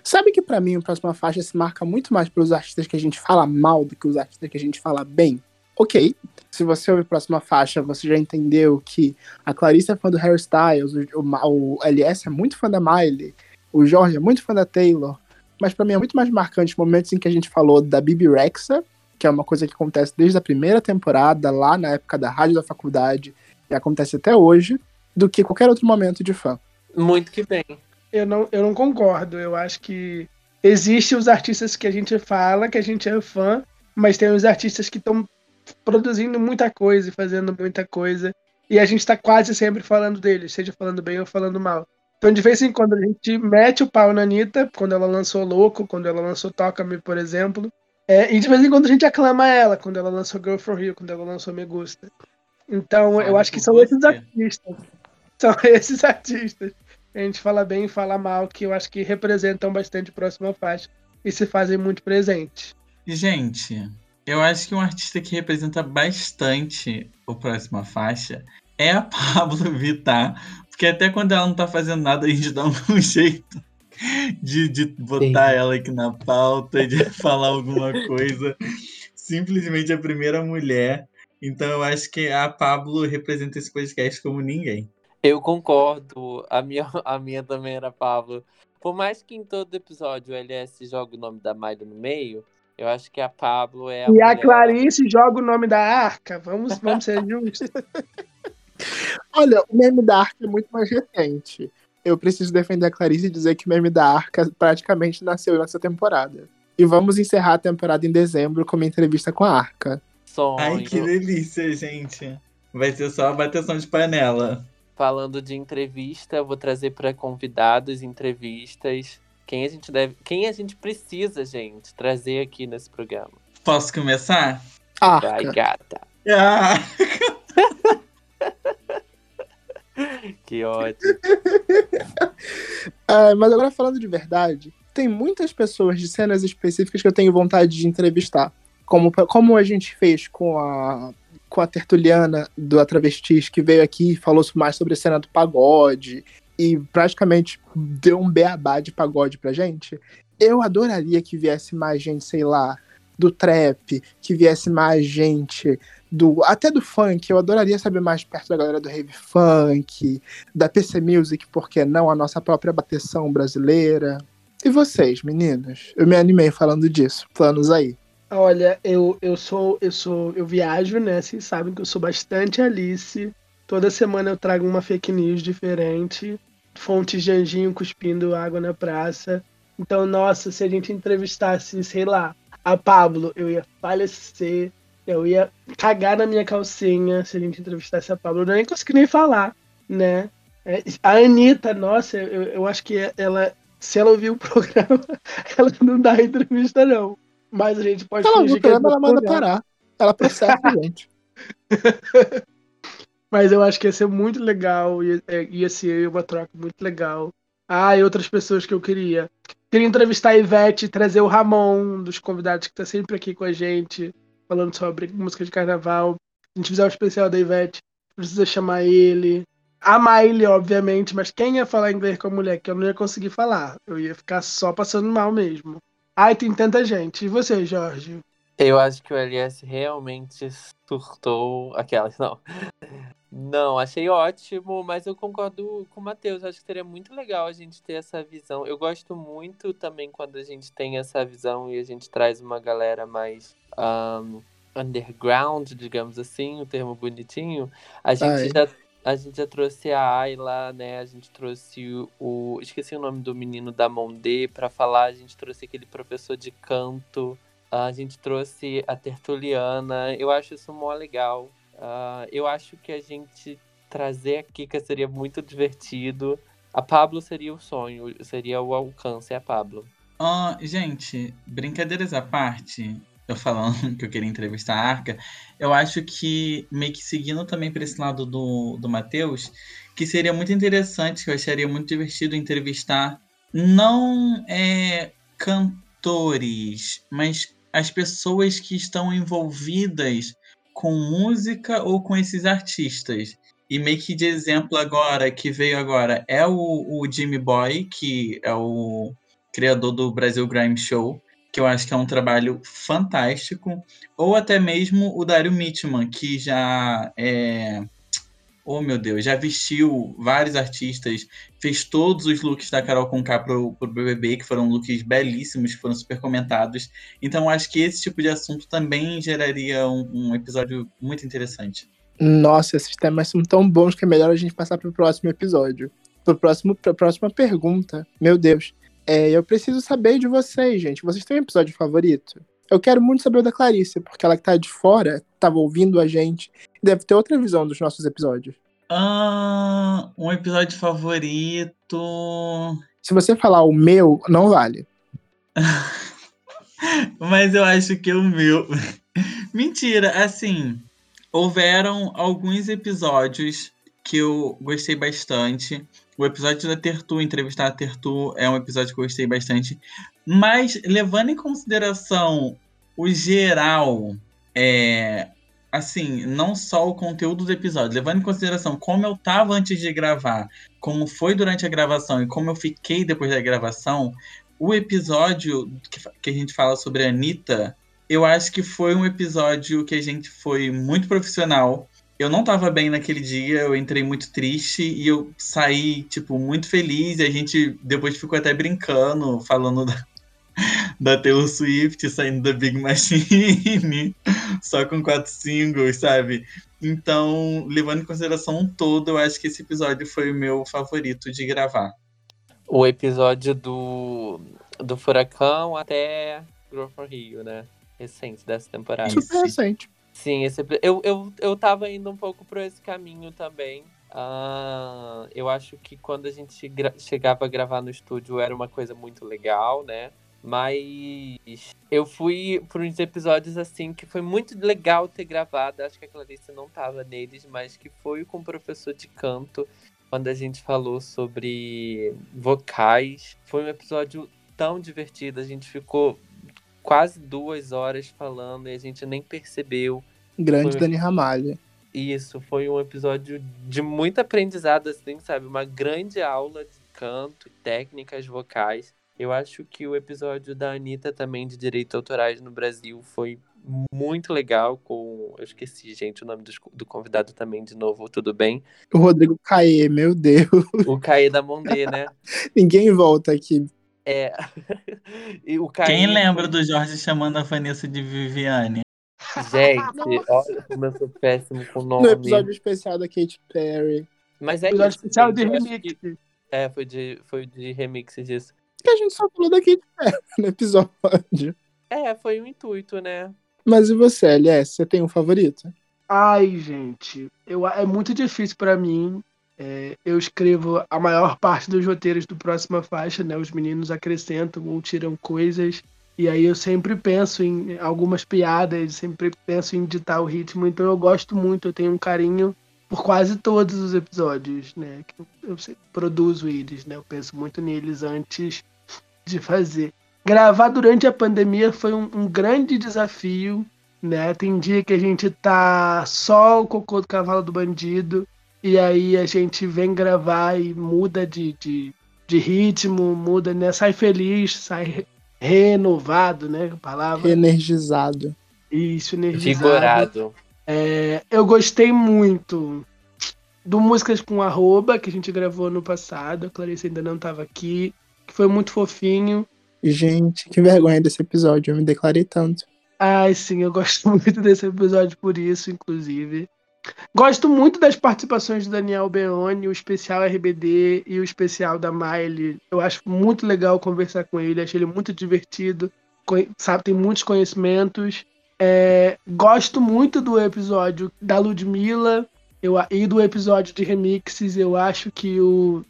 Sabe que pra mim a próxima faixa se marca muito mais pelos artistas que a gente fala mal do que os artistas que a gente fala bem? Ok. Se você ouvir a próxima faixa, você já entendeu que a Clarice é fã do Harry Styles, o, o, o LS é muito fã da Miley, o Jorge é muito fã da Taylor. Mas pra mim é muito mais marcante momentos em que a gente falou da Bibi Rexa, que é uma coisa que acontece desde a primeira temporada, lá na época da rádio da faculdade, e acontece até hoje, do que qualquer outro momento de fã. Muito que bem. Eu não, eu não concordo. Eu acho que existem os artistas que a gente fala, que a gente é fã, mas tem os artistas que estão produzindo muita coisa e fazendo muita coisa. E a gente tá quase sempre falando deles, seja falando bem ou falando mal. Então, de vez em quando, a gente mete o pau na Anitta, quando ela lançou Louco, quando ela lançou Toca-me, por exemplo. É, e de vez em quando a gente aclama ela, quando ela lançou Girl from Rio, quando ela lançou Me Gusta. Então, Fala eu acho que são você. esses artistas. São esses artistas. A gente fala bem e fala mal, que eu acho que representam bastante a próxima faixa e se fazem muito presente. Gente, eu acho que um artista que representa bastante o próxima faixa é a Pablo Vittar. Porque até quando ela não tá fazendo nada, a gente dá um jeito de, de botar Sim. ela aqui na pauta, de falar alguma coisa. Simplesmente a primeira mulher. Então eu acho que a Pablo representa esse podcast como ninguém. Eu concordo. A minha, a minha também era Pablo. Por mais que em todo episódio o LS joga o nome da Miley no meio, eu acho que a Pablo é a E a mulher- Clarice joga o nome da arca. Vamos, vamos ser justos. Olha, o meme da Arca é muito mais recente. Eu preciso defender a Clarice e dizer que o meme da Arca praticamente nasceu nessa temporada. E vamos encerrar a temporada em dezembro com uma entrevista com a Arca. sonho. Ai, que delícia, gente. Vai ser só a bateção de panela. Falando de entrevista, eu vou trazer para convidados entrevistas. Quem a gente deve, quem a gente precisa, gente, trazer aqui nesse programa. Posso começar? Vai, Arca. gata. Ah, Que ótimo. Ah, mas agora falando de verdade, tem muitas pessoas de cenas específicas que eu tenho vontade de entrevistar. Como, como a gente fez com a, com a tertuliana do A Travestis, que veio aqui e falou mais sobre a cena do pagode e praticamente deu um beabá de pagode pra gente. Eu adoraria que viesse mais gente, sei lá, do trap, que viesse mais gente do até do funk. Eu adoraria saber mais perto da galera do rave funk, da PC Music, porque não a nossa própria bateção brasileira. E vocês, meninos? Eu me animei falando disso. Planos aí. Olha, eu, eu sou, eu sou, eu viajo, né? Vocês sabem que eu sou bastante Alice. Toda semana eu trago uma fake news diferente. Fonte de anjinho cuspindo água na praça. Então, nossa, se a gente entrevistasse, sei lá, a Pablo, eu ia falecer. Eu ia cagar na minha calcinha se a gente entrevistasse a Pablo. Eu nem consegui nem falar, né? É, A Anitta, nossa, eu, eu acho que ela, se ela ouvir o programa, ela não dá entrevista, não. Mas a gente pode ela fingir que é ela manda parar. Ela processa a gente. Mas eu acho que ia ser muito legal, ia, é, ia ser uma troca muito legal. Ah, e outras pessoas que eu queria. Queria entrevistar a Ivete, trazer o Ramon, um dos convidados que tá sempre aqui com a gente, falando sobre música de carnaval. A gente fizer um especial da Ivete, precisa chamar ele. A Miley, obviamente, mas quem ia falar inglês com a mulher que eu não ia conseguir falar? Eu ia ficar só passando mal mesmo. Ai, tem tanta gente. E você, Jorge? Eu acho que o LS realmente surtou aquelas, não. Não, achei ótimo, mas eu concordo com o Matheus. Acho que seria muito legal a gente ter essa visão. Eu gosto muito também quando a gente tem essa visão e a gente traz uma galera mais ahn, underground, digamos assim, o termo bonitinho. A gente Ai. já A gente já trouxe a Ayla, né? A gente trouxe o. o- Esqueci o nome do menino da Mondê pra falar. A gente trouxe aquele professor de canto. A gente trouxe a Tertuliana. Eu acho isso mó legal. Ah, eu acho que a gente trazer a Kika seria muito divertido. A Pablo seria o sonho, seria o alcance, é a Pablo. Ah, gente, brincadeiras à parte, eu falando que eu queria entrevistar a Arca, eu acho que, meio que seguindo também para esse lado do, do Matheus, que seria muito interessante, que eu acharia muito divertido entrevistar não é, cantores, mas as pessoas que estão envolvidas com música ou com esses artistas. E meio que de exemplo agora, que veio agora, é o, o Jimmy Boy, que é o criador do Brasil Grime Show, que eu acho que é um trabalho fantástico, ou até mesmo o Dario Mitman, que já é. Oh meu Deus, já vestiu vários artistas, fez todos os looks da Carol Conká pro, pro BBB, que foram looks belíssimos, que foram super comentados. Então acho que esse tipo de assunto também geraria um, um episódio muito interessante. Nossa, esses temas são tão bons que é melhor a gente passar pro próximo episódio. Pro próximo, pra próxima pergunta. Meu Deus. É, eu preciso saber de vocês, gente. Vocês têm um episódio favorito? Eu quero muito saber o da Clarice, porque ela que tá de fora, tava ouvindo a gente, deve ter outra visão dos nossos episódios. Ah, um episódio favorito. Se você falar o meu, não vale. Mas eu acho que o meu. Mentira, assim. Houveram alguns episódios que eu gostei bastante. O episódio da Tertu, entrevistar a Tertu, é um episódio que eu gostei bastante. Mas, levando em consideração o geral, é, assim, não só o conteúdo do episódio, levando em consideração como eu tava antes de gravar, como foi durante a gravação e como eu fiquei depois da gravação, o episódio que, que a gente fala sobre a Anitta, eu acho que foi um episódio que a gente foi muito profissional. Eu não tava bem naquele dia, eu entrei muito triste e eu saí, tipo, muito feliz. E a gente depois ficou até brincando, falando da, da Taylor Swift saindo da Big Machine, só com quatro singles, sabe? Então, levando em consideração um todo, eu acho que esse episódio foi o meu favorito de gravar. O episódio do, do Furacão até Grow for Rio, né? Recente dessa temporada. Super recente. Sim, esse, eu, eu, eu tava indo um pouco por esse caminho também. Ah, eu acho que quando a gente chegava a gravar no estúdio era uma coisa muito legal, né? Mas eu fui por uns episódios assim que foi muito legal ter gravado. Acho que a Clarice não tava neles, mas que foi com o professor de canto, quando a gente falou sobre vocais. Foi um episódio tão divertido. A gente ficou quase duas horas falando e a gente nem percebeu. Grande Foi. Dani Ramalho. Isso, foi um episódio de muito aprendizado, assim, sabe? Uma grande aula de canto e técnicas vocais. Eu acho que o episódio da Anitta também de direitos autorais no Brasil foi muito legal com... Eu esqueci, gente, o nome do, do convidado também, de novo, tudo bem? O Rodrigo Caê, meu Deus. O Caê da Mondê, né? Ninguém volta aqui. É. e o Caê Quem lembra do Jorge chamando a Vanessa de Viviane? Gente, olha como eu sou péssimo com No nome. episódio especial da Katy Perry. Mas é Episódio isso, especial de gente, acho remix. que- É, foi de, foi de remix disso. Que a gente só falou da Katy Perry no episódio. É, foi o intuito, né? Mas e você, LS? Você tem um favorito? Ai, gente, eu, é muito difícil pra mim. É, eu escrevo a maior parte dos roteiros do próxima faixa, né? Os meninos acrescentam ou tiram coisas. E aí eu sempre penso em algumas piadas, sempre penso em ditar o ritmo. Então eu gosto muito, eu tenho um carinho por quase todos os episódios, né? que Eu, eu sempre produzo eles, né? Eu penso muito neles antes de fazer. Gravar durante a pandemia foi um, um grande desafio, né? Tem dia que a gente tá só o cocô do cavalo do bandido, e aí a gente vem gravar e muda de, de, de ritmo, muda, né? Sai feliz, sai re- renovado, né? A palavra. Energizado. Isso, energizado. Vigorado. É, eu gostei muito do Músicas com Arroba, que a gente gravou no passado. A Clarice ainda não estava aqui, foi muito fofinho. Gente, que vergonha desse episódio. Eu me declarei tanto. Ai, sim, eu gosto muito desse episódio por isso, inclusive. Gosto muito das participações do Daniel Beoni, o especial RBD e o especial da Miley. Eu acho muito legal conversar com ele, acho ele muito divertido, sabe, tem muitos conhecimentos. É, gosto muito do episódio da Ludmilla eu, e do episódio de remixes. Eu acho que o,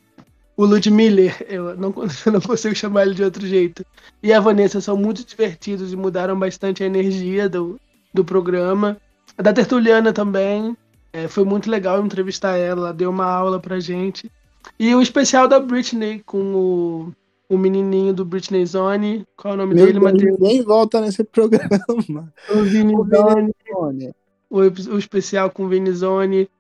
o Ludmiller, eu não, eu não consigo chamar ele de outro jeito, e a Vanessa são muito divertidos e mudaram bastante a energia do, do programa. A da Tertuliana também. é, foi muito legal entrevistar ela, ela deu uma aula pra gente. E o especial da Britney com o, o menininho do Britney Zone. Qual é o nome Meu dele, Matheus? ninguém volta nesse programa. O Vini Zone, Olha, o, o especial com o Vini Zone.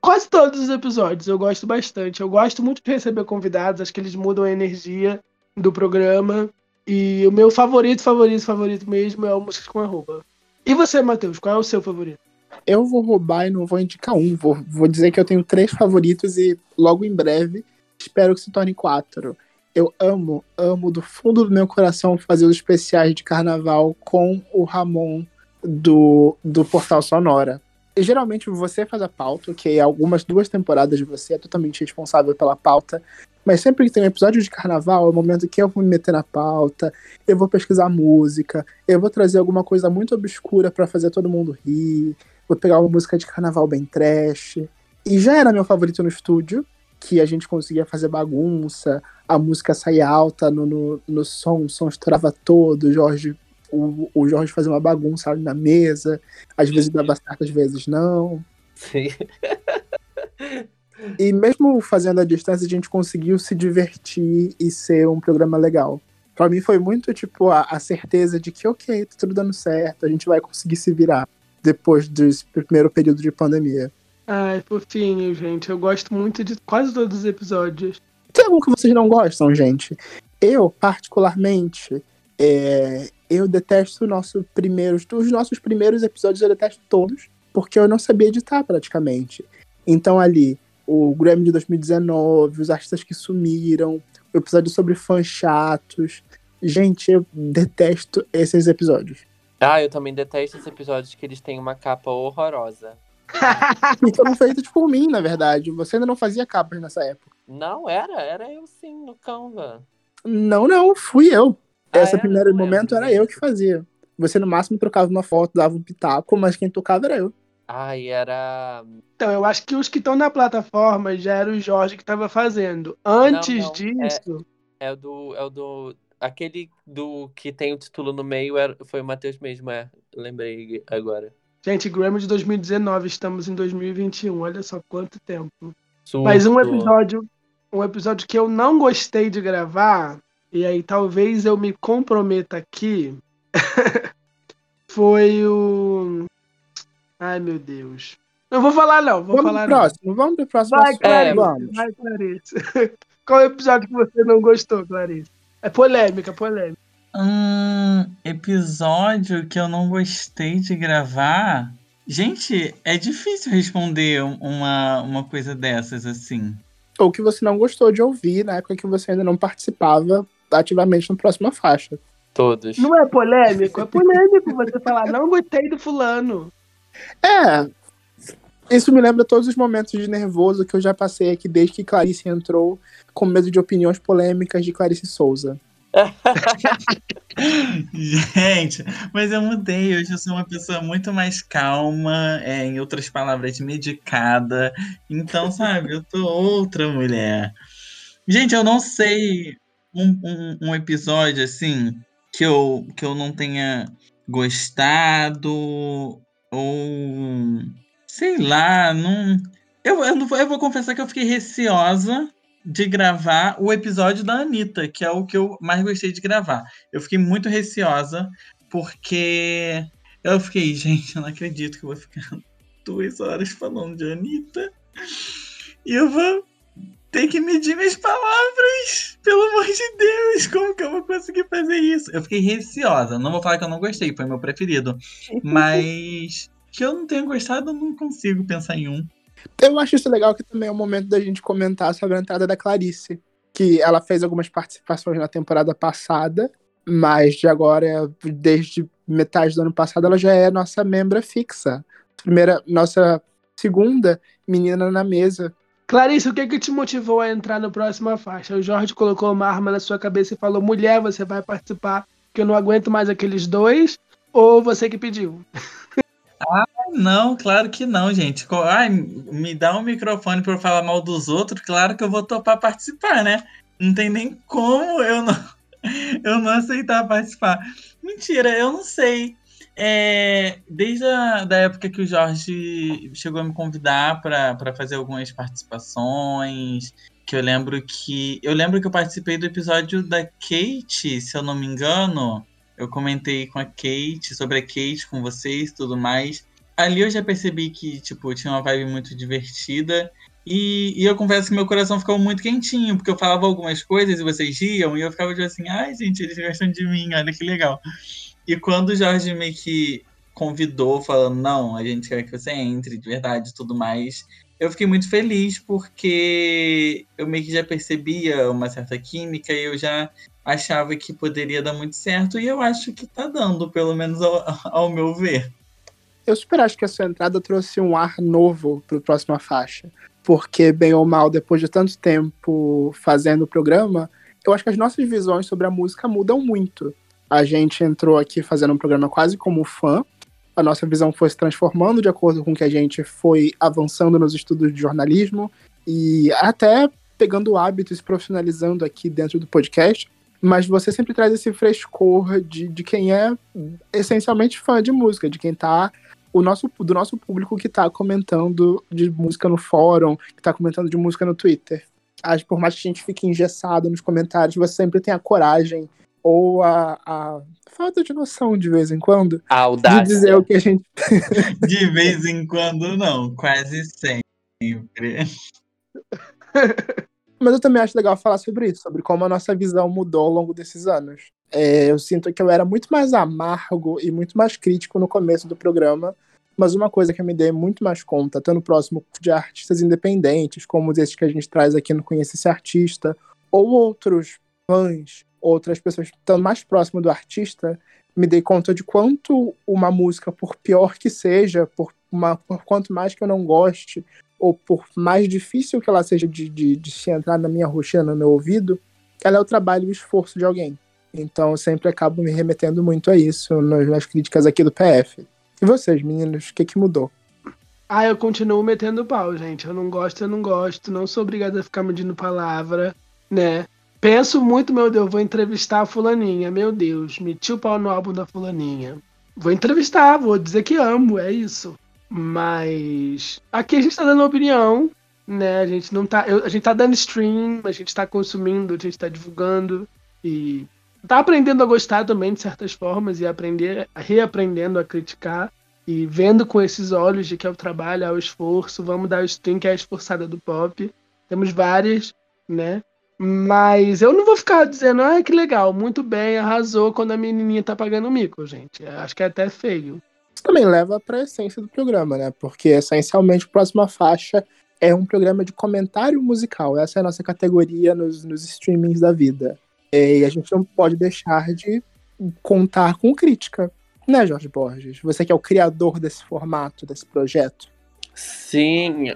Quase todos os episódios, eu gosto bastante. Eu gosto muito de receber convidados, acho que eles mudam a energia do programa. E o meu favorito, favorito, favorito mesmo é o Músicas com Arroba. E você, Matheus, qual é o seu favorito? Eu vou roubar e não vou indicar um. Vou, vou dizer que eu tenho três favoritos e logo em breve espero que se torne quatro. Eu amo, amo do fundo do meu coração fazer os especiais de carnaval com o Ramon do, do Portal Sonora. E, geralmente você faz a pauta, que algumas duas temporadas você é totalmente responsável pela pauta, mas sempre que tem um episódio de carnaval é o momento que eu vou me meter na pauta, eu vou pesquisar música, eu vou trazer alguma coisa muito obscura pra fazer todo mundo rir, vou pegar uma música de carnaval bem trash. E já era meu favorito no estúdio, que a gente conseguia fazer bagunça, a música saía alta no, no, no som, o som estourava todo, Jorge, o, o Jorge fazia uma bagunça ali na mesa, às vezes dava certo, às vezes não. Sim. E mesmo fazendo a distância, a gente conseguiu se divertir e ser um programa legal. Pra mim foi muito, tipo, a, a certeza de que, ok, tá tudo dando certo, a gente vai conseguir se virar depois do primeiro período de pandemia. Ai, fofinho, gente. Eu gosto muito de quase todos os episódios. Tem algum que vocês não gostam, gente? Eu, particularmente, é, eu detesto nosso primeiros, os nossos primeiros episódios, eu detesto todos, porque eu não sabia editar praticamente. Então ali, o Grammy de 2019, os artistas que sumiram, o episódio sobre fãs chatos. Gente, eu detesto esses episódios. Ah, eu também detesto esses episódios que eles têm uma capa horrorosa. E foram feitos por mim, na verdade. Você ainda não fazia capas nessa época. Não, era, era eu sim, no Canva. Não, não, fui eu. Ah, Esse era? primeiro Não momento era eu que fazia. Você no máximo trocava uma foto, dava um pitaco, mas quem tocava era eu. Ai, era. Então, eu acho que os que estão na plataforma já era o Jorge que estava fazendo. Antes não, disso, É o do. É o do. Aquele do que tem o título no meio era, foi o Matheus mesmo, é. Lembrei agora. gente, Grammy de 2019, estamos em 2021. Olha só quanto tempo. Surto. Mas um episódio, um episódio que eu não gostei de gravar, e aí talvez eu me comprometa aqui, foi o. Ai meu Deus. Não vou falar, não, vou vamos falar. pro não. próximo, vamos pro próximo Vai, assunto. Clarice. Vamos. Vai, Clarice. Qual episódio que você não gostou, Clarice? É polêmica, polêmica. Um episódio que eu não gostei de gravar. Gente, é difícil responder um- uma, uma coisa dessas assim. Ou que você não gostou de ouvir na época que você ainda não participava ativamente no próxima faixa. Todos. Não é polêmico? É polêmico você falar, não gostei do fulano. É. Isso me lembra todos os momentos de nervoso que eu já passei aqui desde que Clarice entrou, com medo de opiniões polêmicas de Clarice Souza. Gente, mas eu mudei. Hoje eu sou uma pessoa muito mais calma, é, em outras palavras, medicada. Então, sabe, eu tô outra mulher. Gente, eu não sei um, um, um episódio assim que eu, que eu não tenha gostado ou sei lá, não. Eu, eu, não eu vou confessar que eu fiquei receosa de gravar o episódio da Anitta, que é o que eu mais gostei de gravar. Eu fiquei muito receosa, porque eu fiquei, gente, eu não acredito que eu vou ficar duas horas falando de Anitta. E eu vou ter que medir minhas palavras. Pelo amor de Deus, como que eu vou conseguir fazer isso? Eu fiquei receosa. Não vou falar que eu não gostei, foi meu preferido. Mas que eu não tenha gostado, eu não consigo pensar em um. Eu acho isso legal que também é o momento da gente comentar sobre a entrada da Clarice. Que ela fez algumas participações na temporada passada, mas de agora, desde metade do ano passado, ela já é nossa membra fixa. Primeira, nossa segunda, Menina na Mesa. Clarice, o que que te motivou a entrar no próxima faixa? O Jorge colocou uma arma na sua cabeça e falou: mulher, você vai participar, que eu não aguento mais aqueles dois, ou você que pediu? Não, claro que não, gente. Ai, me dá um microfone pra eu falar mal dos outros, claro que eu vou topar participar, né? Não tem nem como eu não, eu não aceitar participar. Mentira, eu não sei. É, desde a da época que o Jorge chegou a me convidar pra fazer algumas participações, que eu lembro que eu lembro que eu participei do episódio da Kate, se eu não me engano. Eu comentei com a Kate sobre a Kate com vocês, tudo mais. Ali eu já percebi que tipo tinha uma vibe muito divertida. E, e eu confesso que meu coração ficou muito quentinho, porque eu falava algumas coisas e vocês riam, e eu ficava tipo assim, ai gente, eles gostam de mim, olha que legal. E quando o Jorge meio que convidou, falando, não, a gente quer que você entre de verdade tudo mais, eu fiquei muito feliz, porque eu meio que já percebia uma certa química e eu já achava que poderia dar muito certo, e eu acho que tá dando, pelo menos ao, ao meu ver. Eu super acho que a sua entrada trouxe um ar novo para a próxima faixa. Porque, bem ou mal, depois de tanto tempo fazendo o programa, eu acho que as nossas visões sobre a música mudam muito. A gente entrou aqui fazendo um programa quase como fã, a nossa visão foi se transformando de acordo com que a gente foi avançando nos estudos de jornalismo e até pegando o hábito se profissionalizando aqui dentro do podcast. Mas você sempre traz esse frescor de, de quem é essencialmente fã de música, de quem tá o nosso, do nosso público que tá comentando de música no fórum, que tá comentando de música no Twitter. Acho que por mais que a gente fique engessado nos comentários, você sempre tem a coragem ou a, a falta de noção de vez em quando A de audácia. dizer o que a gente. De vez em quando, não, quase sempre. Mas eu também acho legal falar sobre isso, sobre como a nossa visão mudou ao longo desses anos. É, eu sinto que eu era muito mais amargo e muito mais crítico no começo do programa, mas uma coisa que eu me dei muito mais conta, estando próximo de artistas independentes, como esses que a gente traz aqui no Conheça esse Artista, ou outros fãs, outras pessoas estando mais próximo do artista, me dei conta de quanto uma música, por pior que seja, por, uma, por quanto mais que eu não goste, ou por mais difícil que ela seja de, de, de se entrar na minha rotina, no meu ouvido, ela é o trabalho e o esforço de alguém. Então eu sempre acabo me remetendo muito a isso nas, críticas aqui do PF. E vocês, meninos, o que, que mudou? Ah, eu continuo metendo pau, gente. Eu não gosto, eu não gosto. Não sou obrigada a ficar medindo palavra, né? Penso muito, meu Deus, vou entrevistar a fulaninha. Meu Deus, meti o pau no álbum da fulaninha. Vou entrevistar, vou dizer que amo, é isso. Mas aqui a gente tá dando opinião, né? A gente não tá. eu- a gente tá dando stream, a gente tá consumindo, a gente tá divulgando. E tá aprendendo a gostar também de certas formas e aprender, reaprendendo a criticar e vendo com esses olhos de que é o trabalho, é o esforço, vamos dar o stream que é a esforçada do pop. Temos várias, né? Mas eu não vou ficar dizendo, ah, que legal, muito bem, arrasou quando a menininha tá pagando mico, gente. Acho que é até feio. Isso também leva para a essência do programa, né? Porque essencialmente a próxima faixa é um programa de comentário musical. Essa é a nossa categoria nos, nos streamings da vida. E a gente não pode deixar de contar com crítica, né, Jorge Borges? Você que é o criador desse formato, desse projeto. Sim.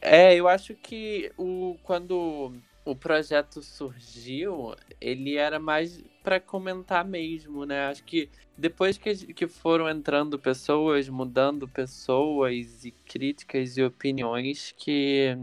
É, eu acho que o, quando o projeto surgiu, ele era mais para comentar mesmo, né? Acho que depois que, que foram entrando pessoas, mudando pessoas e críticas e opiniões, que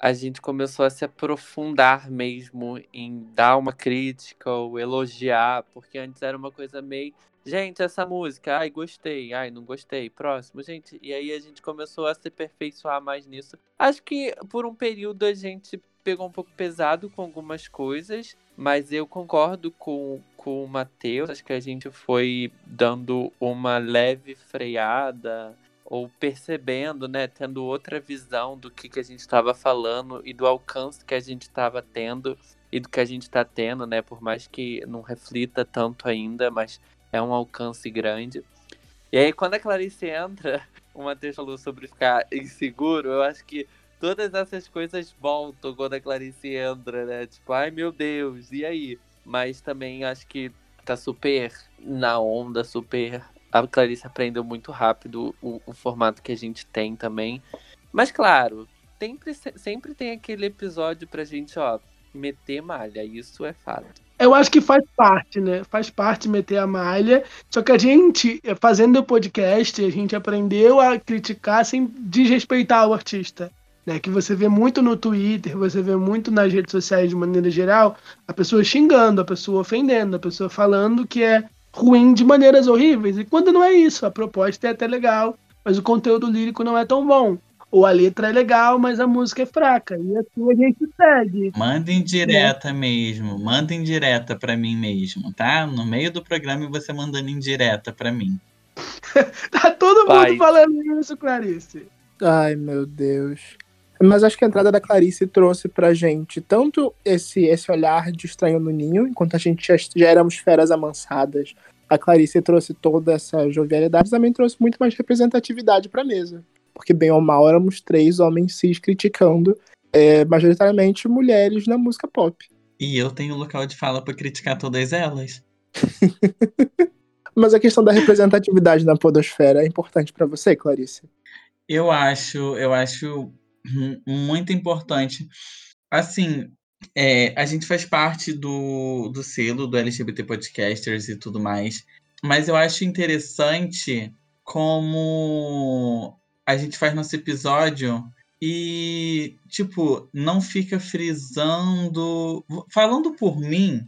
a gente começou a se aprofundar mesmo em dar uma crítica ou elogiar, porque antes era uma coisa meio Gente, essa música, ai, gostei, ai, não gostei, próximo, gente. E aí a gente começou a se aperfeiçoar mais nisso. Acho que por um período a gente pegou um pouco pesado com algumas coisas, mas eu concordo com, com o Matheus. Acho que a gente foi dando uma leve freada ou percebendo, né, tendo outra visão do que, que a gente estava falando e do alcance que a gente estava tendo e do que a gente está tendo, né, por mais que não reflita tanto ainda, mas é um alcance grande. E aí, quando a Clarice entra, o Matheus falou sobre ficar inseguro, eu acho que todas essas coisas voltam quando a Clarice entra, né? Tipo, ai meu Deus, e aí? Mas também acho que tá super na onda, super A Clarice aprendeu muito rápido o, o formato que a gente tem também. Mas claro, sempre, sempre tem aquele episódio pra gente, ó, meter malha. Isso é fato. Eu acho que faz parte, né? Faz parte meter a malha. Só que a gente, fazendo o podcast, a gente aprendeu a criticar sem desrespeitar o artista. Né? Que você vê muito no Twitter, você vê muito nas redes sociais de maneira geral, a pessoa xingando, a pessoa ofendendo, a pessoa falando que é ruim de maneiras horríveis. E quando não é isso, a proposta é até legal, mas o conteúdo lírico não é tão bom ou a letra é legal, mas a música é fraca. E assim a gente segue. Manda em direta é. mesmo. Manda em direta pra mim mesmo, tá? No meio do programa você mandando em direta pra mim. tá todo Pai. mundo falando isso, Clarice. Ai, meu Deus. Mas acho que a entrada da Clarice trouxe pra gente tanto esse, esse olhar de estranho no ninho, enquanto a gente já, já éramos feras amansadas. A Clarice trouxe toda essa jovialidade, também trouxe muito mais representatividade pra mesa porque bem ou mal éramos três homens cis criticando é, majoritariamente mulheres na música pop. E eu tenho local de fala para criticar todas elas. Mas a questão da representatividade na podosfera é importante para você, Clarice? Eu acho, eu acho muito importante. Assim, é, a gente faz parte do, do selo do LGBT Podcasters e tudo mais, mas eu acho interessante como a gente faz nosso episódio e, tipo, não fica frisando. Falando por mim,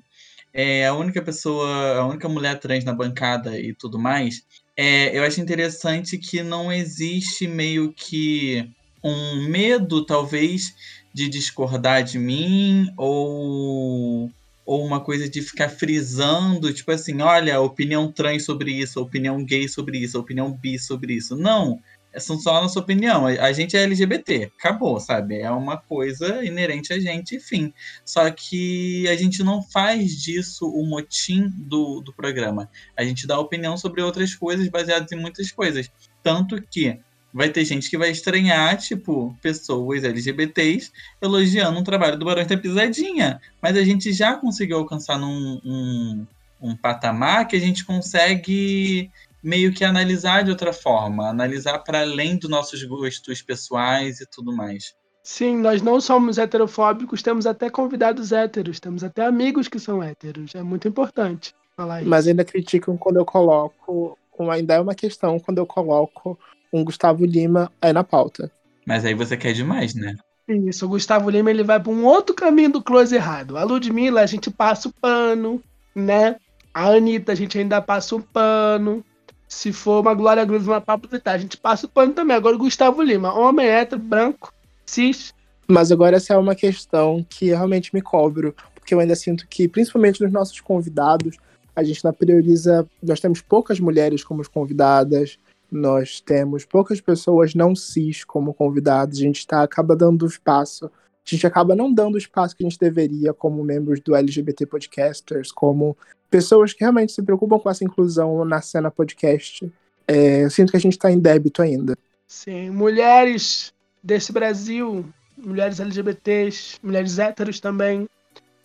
é a única pessoa, a única mulher trans na bancada e tudo mais. É, eu acho interessante que não existe meio que um medo, talvez, de discordar de mim ou ou uma coisa de ficar frisando, tipo assim, olha, opinião trans sobre isso, opinião gay sobre isso, opinião bi sobre isso. Não, são só a nossa opinião. A gente é LGBT, acabou, sabe? É uma coisa inerente a gente, enfim. Só que a gente não faz disso o motim do, do programa. A gente dá opinião sobre outras coisas baseadas em muitas coisas. Tanto que vai ter gente que vai estranhar, tipo, pessoas LGBTs elogiando um trabalho do Barões da Pisadinha. Mas a gente já conseguiu alcançar num um, um patamar que a gente consegue meio que analisar de outra forma, analisar para além dos nossos gostos pessoais e tudo mais. Sim, nós não somos heterofóbicos, temos até convidados héteros, temos até amigos que são héteros. É muito importante falar isso. Mas ainda criticam quando eu coloco, ainda é uma questão quando eu coloco um Gustavo Lima aí na pauta. Mas aí você quer demais, né? Isso, o Gustavo Lima ele vai para um outro caminho do close errado. A Ludmilla a gente passa o pano, né? A Anitta a gente ainda passa o pano. Se for uma Glória Groove, uma Pablo Vittar, a gente passa o pano também. Agora o Gustavo Lima, homem hétero, branco, cis. Mas agora essa é uma questão que realmente me cobro, porque eu ainda sinto que, principalmente nos nossos convidados, a gente não prioriza. Nós temos poucas mulheres como convidadas, nós temos poucas pessoas não cis como convidados, a gente tá, acaba dando espaço. A gente acaba não dando o espaço que a gente deveria como membros do LGBT Podcasters, como pessoas que realmente se preocupam com essa inclusão na cena podcast. É, eu sinto que a gente está em débito ainda. Sim, mulheres desse Brasil, mulheres LGBTs, mulheres héteros também.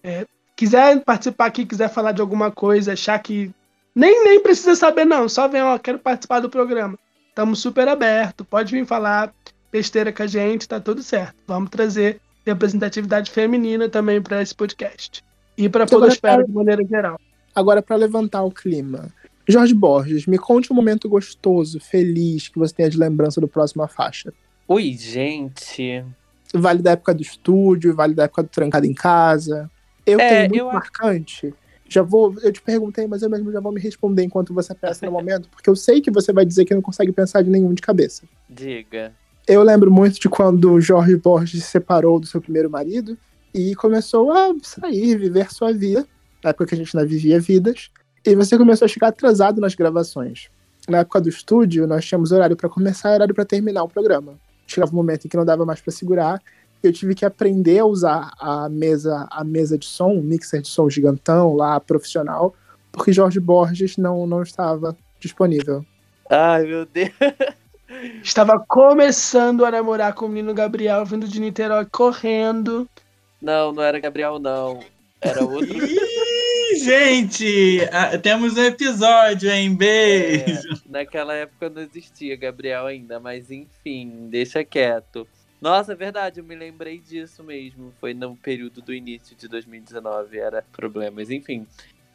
É, quiser participar aqui, quiser falar de alguma coisa, achar que nem, nem precisa saber, não. Só vem, ó, quero participar do programa. Estamos super aberto. Pode vir falar besteira com a gente, tá tudo certo. Vamos trazer representatividade feminina também para esse podcast. E para a podosfera de maneira geral. Agora, para levantar o clima. Jorge Borges, me conte um momento gostoso, feliz, que você tenha de lembrança do próximo faixa. Oi, gente. Vale da época do estúdio, vale da época do trancado em casa. Eu é, tenho muito eu... marcante. Já vou, eu te perguntei, mas eu mesmo já vou me responder enquanto você pensa no momento, porque eu sei que você vai dizer que não consegue pensar de nenhum de cabeça. Diga. Eu lembro muito de quando o Jorge Borges se separou do seu primeiro marido e começou a sair, viver sua vida na época que a gente ainda vivia vidas, e você começou a chegar atrasado nas gravações. Na época do estúdio, nós tínhamos horário para começar e horário para terminar o programa. Chegava um momento em que não dava mais para segurar, eu tive que aprender a usar a mesa, a mesa de som, um mixer de som gigantão lá, profissional, porque Jorge Borges não, não estava disponível. Ai, meu Deus. Estava começando a namorar com o menino Gabriel, vindo de Niterói, correndo. Não, não era Gabriel, não. Era outro. Gente, ah, temos um episódio, hein? Beijo. É, naquela época não existia Gabriel ainda, mas enfim, deixa quieto. Nossa, é verdade, eu me lembrei disso mesmo. Foi no período do início de 2019, era problemas, enfim.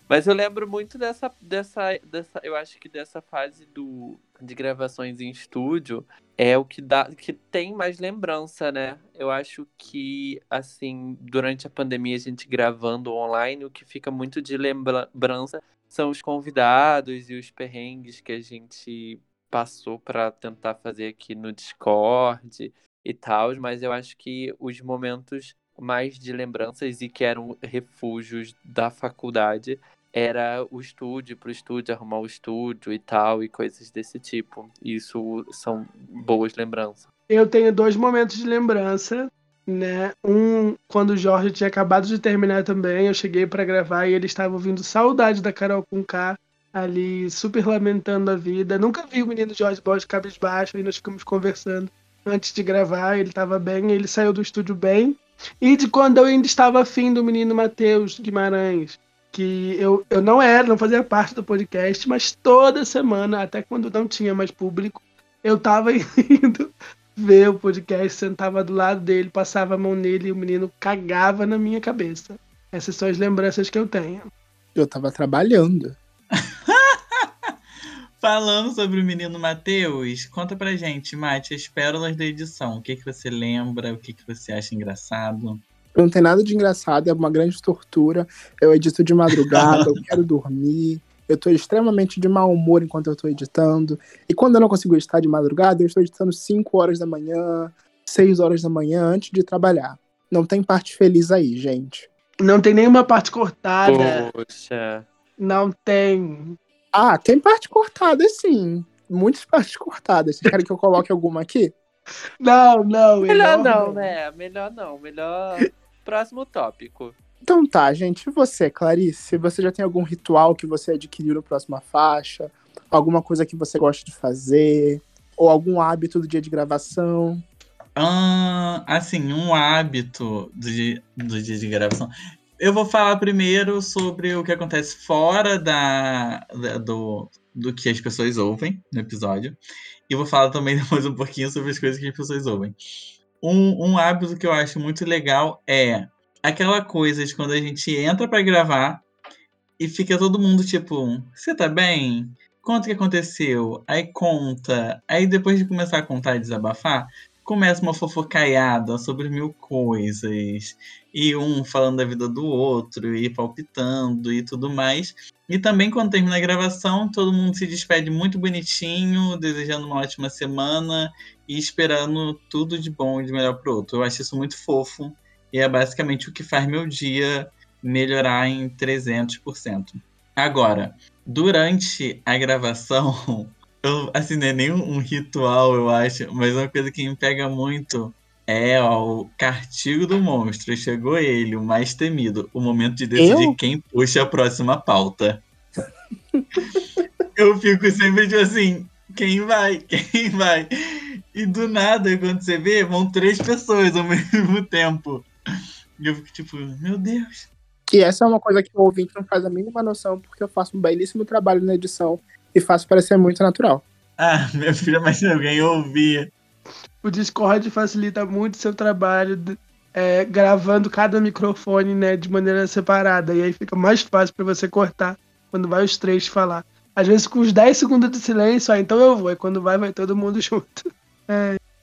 Mas eu lembro muito dessa, dessa, dessa, eu acho que dessa fase do, de gravações em estúdio é o que dá, que tem mais lembrança, né? Eu acho que, assim, durante a pandemia, a gente gravando online, o que fica muito de lembrança são os convidados e os perrengues que a gente passou para tentar fazer aqui no Discord e tal, mas eu acho que os momentos mais de lembranças e que eram refúgios da faculdade era o estúdio, pro estúdio, arrumar o estúdio e tal, e coisas desse tipo. Isso são boas lembranças. Eu tenho dois momentos de lembrança, né? Um, quando o Jorge tinha acabado de terminar também, eu cheguei para gravar e ele estava ouvindo saudade da Carol com K, ali super lamentando a vida. Nunca vi o menino Jorge Borges cabisbaixo e nós ficamos conversando antes de gravar, ele estava bem, ele saiu do estúdio bem. E de quando eu ainda estava afim do menino Matheus Guimarães, que eu, eu não era, não fazia parte do podcast, mas toda semana, até quando não tinha mais público, eu tava indo ver o podcast, sentava do lado dele, passava a mão nele e o menino cagava na minha cabeça. Essas são as lembranças que eu tenho. Eu tava trabalhando. Falando sobre o menino Matheus, conta pra gente, Mate, as pérolas da edição. O que, que você lembra? O que, que você acha engraçado? Não tem nada de engraçado, é uma grande tortura. Eu edito de madrugada, eu quero dormir. Eu tô extremamente de mau humor enquanto eu tô editando. E quando eu não consigo editar de madrugada, eu estou editando 5 horas da manhã, 6 horas da manhã antes de trabalhar. Não tem parte feliz aí, gente. Não tem nenhuma parte cortada. Poxa. Não tem. Ah, tem parte cortada, sim. Muitas partes cortadas. Vocês querem que eu coloque alguma aqui? Não, não. Melhor não, né? Melhor não. Melhor próximo tópico. Então tá, gente. E você, Clarice? Você já tem algum ritual que você adquiriu no próxima faixa? Alguma coisa que você gosta de fazer? Ou algum hábito do dia de gravação? Ah, assim, um hábito do dia, do dia de gravação. Eu vou falar primeiro sobre o que acontece fora da, da- do, do que as pessoas ouvem no episódio. E vou falar também depois um pouquinho sobre as coisas que as pessoas ouvem. Um, um hábito que eu acho muito legal é aquela coisa de quando a gente entra pra gravar e fica todo mundo tipo, você tá bem? Conta o que aconteceu. Aí conta. Aí depois de começar a contar e desabafar, começa uma fofocaiada sobre mil coisas. E um falando da vida do outro, e palpitando e tudo mais. E também quando termina a gravação, todo mundo se despede muito bonitinho, desejando uma ótima semana e esperando tudo de bom e de melhor pro outro. Eu acho isso muito fofo. E é basicamente o que faz meu dia melhorar em 300%. Agora, durante a gravação, eu, assim, não é nem um ritual, eu acho, mas uma coisa que me pega muito é ó, o Cartigo do Monstro. Chegou ele, o mais temido. O momento de decidir Eu? quem puxa a próxima pauta. eu fico sempre tipo assim, quem vai? Quem vai? E do nada, quando você vê, vão três pessoas ao mesmo tempo. E eu fico tipo, meu Deus. E essa é uma coisa que o ouvinte não faz a mínima noção, porque eu faço um belíssimo trabalho na edição e faço parecer muito natural. Ah, minha filha, mas se alguém ouvia. O Discord facilita muito o seu trabalho é, gravando cada microfone né, de maneira separada. E aí fica mais fácil para você cortar quando vai os três falar. Às vezes com os 10 segundos de silêncio, ah, então eu vou. E quando vai, vai todo mundo junto.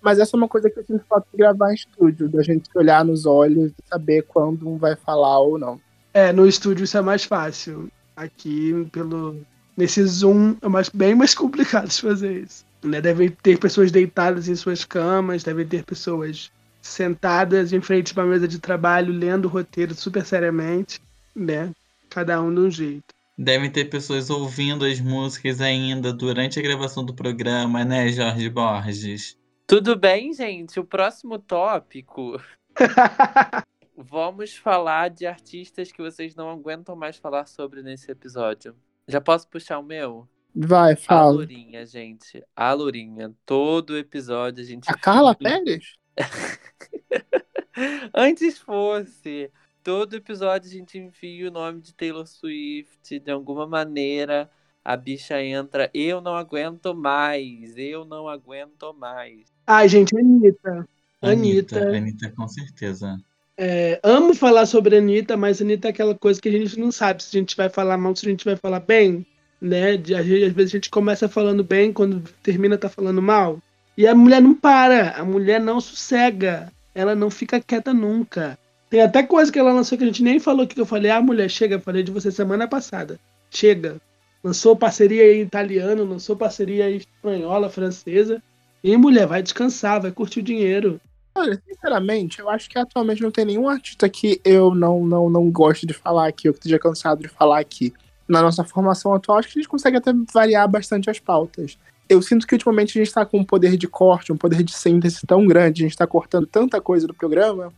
Mas essa é uma coisa que eu sinto falta de gravar em estúdio, da gente se olhar nos olhos e saber quando um vai falar ou não. É, no estúdio isso é mais fácil. Aqui, pelo nesse Zoom, é mais, bem mais complicado de fazer isso. Né? Devem ter pessoas deitadas em suas camas, devem ter pessoas sentadas em frente a uma mesa de trabalho, lendo o roteiro super seriamente, né? Cada um de um jeito. Devem ter pessoas ouvindo as músicas ainda durante a gravação do programa, né, Jorge Borges? Tudo bem, gente? O próximo tópico. Vamos falar de artistas que vocês não aguentam mais falar sobre nesse episódio. Já posso puxar o meu? Vai, A fala. Lourinha, gente. A Lourinha. Todo episódio a gente. A Carla Pérez? Antes fosse. todo episódio a gente enfia o nome de Taylor Swift de alguma maneira. A bicha entra, eu não aguento mais, eu não aguento mais. Ai, gente, Anitta. Anitta, Anitta. Anitta, com certeza. É, amo falar sobre a Anitta, mas a Anitta é aquela coisa que a gente não sabe se a gente vai falar mal, se a gente vai falar bem, né? De- às vezes às vezes a gente começa falando bem, quando termina tá falando mal. E a mulher não para, a mulher não sossega, ela não fica quieta nunca. Tem até coisa que ela lançou que a gente nem falou que eu falei, ah, mulher, chega, falei de você semana passada. Chega. Lançou parceria em italiano, lançou parceria em espanhola, francesa. E mulher, vai descansar, vai curtir o dinheiro. Olha, sinceramente, eu acho que atualmente não tem nenhum artista que eu não, não, não gosto de falar aqui, ou que esteja cansado de falar aqui. Na nossa formação atual, acho que a gente consegue até variar bastante as pautas. Eu sinto que ultimamente a gente está com um poder de corte, um poder de síntese tão grande, a gente está cortando tanta coisa do programa,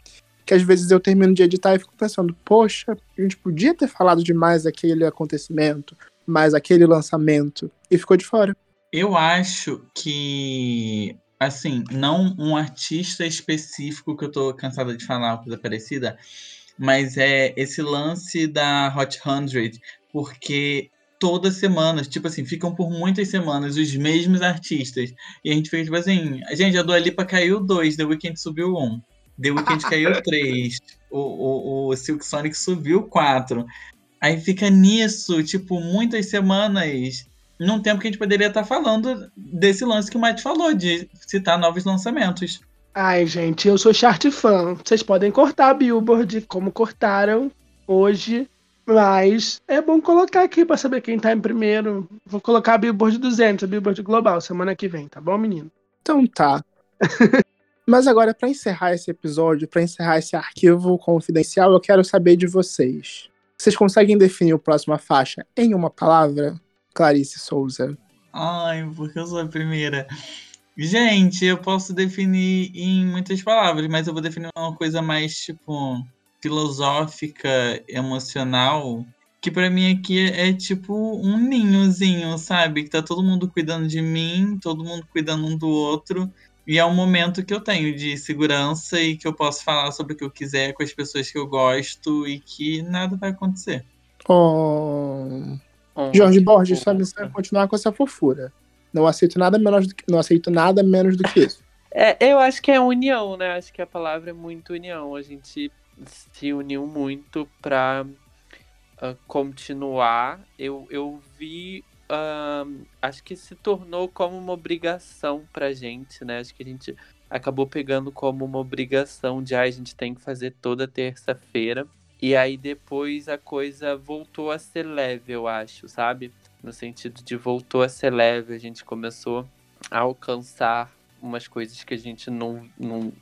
que às vezes eu termino de editar e fico pensando, poxa, a gente podia ter falado de mais aquele acontecimento, mais aquele lançamento, e ficou de fora. Eu acho que, assim, não um artista específico que eu tô cansada de falar uma coisa parecida, mas é esse lance da Hot 100, porque todas semanas, tipo assim, ficam por muitas semanas os mesmos artistas. E a gente fica tipo assim, gente, a Dua Lipa caiu dois, The Weeknd subiu um. The Weeknd caiu três. O, o, o Silk Sonic subiu quatro. Aí fica nisso, tipo, muitas semanas num tempo que a gente poderia estar falando desse lance que o Matt falou, de citar novos lançamentos. Ai, gente, eu sou chart fã. Vocês podem cortar a Billboard como cortaram hoje, mas é bom colocar aqui pra saber quem tá em primeiro. Vou colocar a Billboard 200, a Billboard Global, semana que vem, tá bom, menino? Então tá. Mas agora, pra encerrar esse episódio, pra encerrar esse arquivo confidencial, eu quero saber de vocês. Vocês conseguem definir a próxima faixa em uma palavra? Clarice Souza. Ai, porque eu sou a primeira. Gente, eu posso definir em muitas palavras, mas eu vou definir uma coisa mais, tipo, filosófica, emocional, que pra mim aqui é, é tipo um ninhozinho, sabe? Que tá todo mundo cuidando de mim, todo mundo cuidando um do outro. E é um momento que eu tenho de segurança e que eu posso falar sobre o que eu quiser com as pessoas que eu gosto e que nada vai acontecer. Oh. Jorge Borges, sua missão é continuar com essa fofura. Não aceito nada menos do que, não aceito nada menos do que isso. É, eu acho que é união, né? Acho que a palavra é muito união. A gente se uniu muito pra ah, continuar. Eu, eu vi. ah, acho que se tornou como uma obrigação pra gente, né? Acho que a gente acabou pegando como uma obrigação de ah, a gente tem que fazer toda terça-feira. E aí depois a coisa voltou a ser leve, eu acho, sabe? No sentido de voltou a ser leve, a gente começou a alcançar umas coisas que a gente não, não.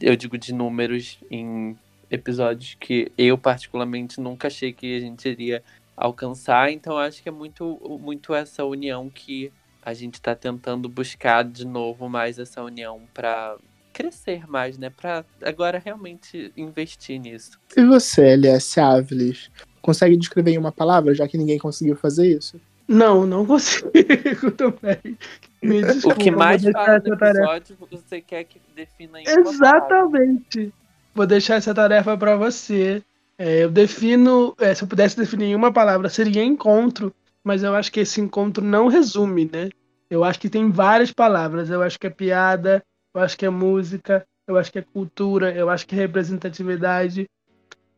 Eu digo de números em episódios que eu, particularmente, nunca achei que a gente iria alcançar. Então, acho que é muito, muito essa união que a gente está tentando buscar de novo mais essa união para crescer mais, né? Para agora realmente investir nisso. E você, LS Áviles, consegue descrever em uma palavra, já que ninguém conseguiu fazer isso? Não, não consigo também. Me desculpa, o que mais fala no essa tarefa- episódio, você quer que defina em. Exatamente. Vou deixar essa tarefa para você. É, eu defino, é, se eu pudesse definir em uma palavra, seria encontro, mas eu acho que esse encontro não resume, né? Eu acho que tem várias palavras. Eu acho que é piada, eu acho que é música, eu acho que é cultura, eu acho que é representatividade.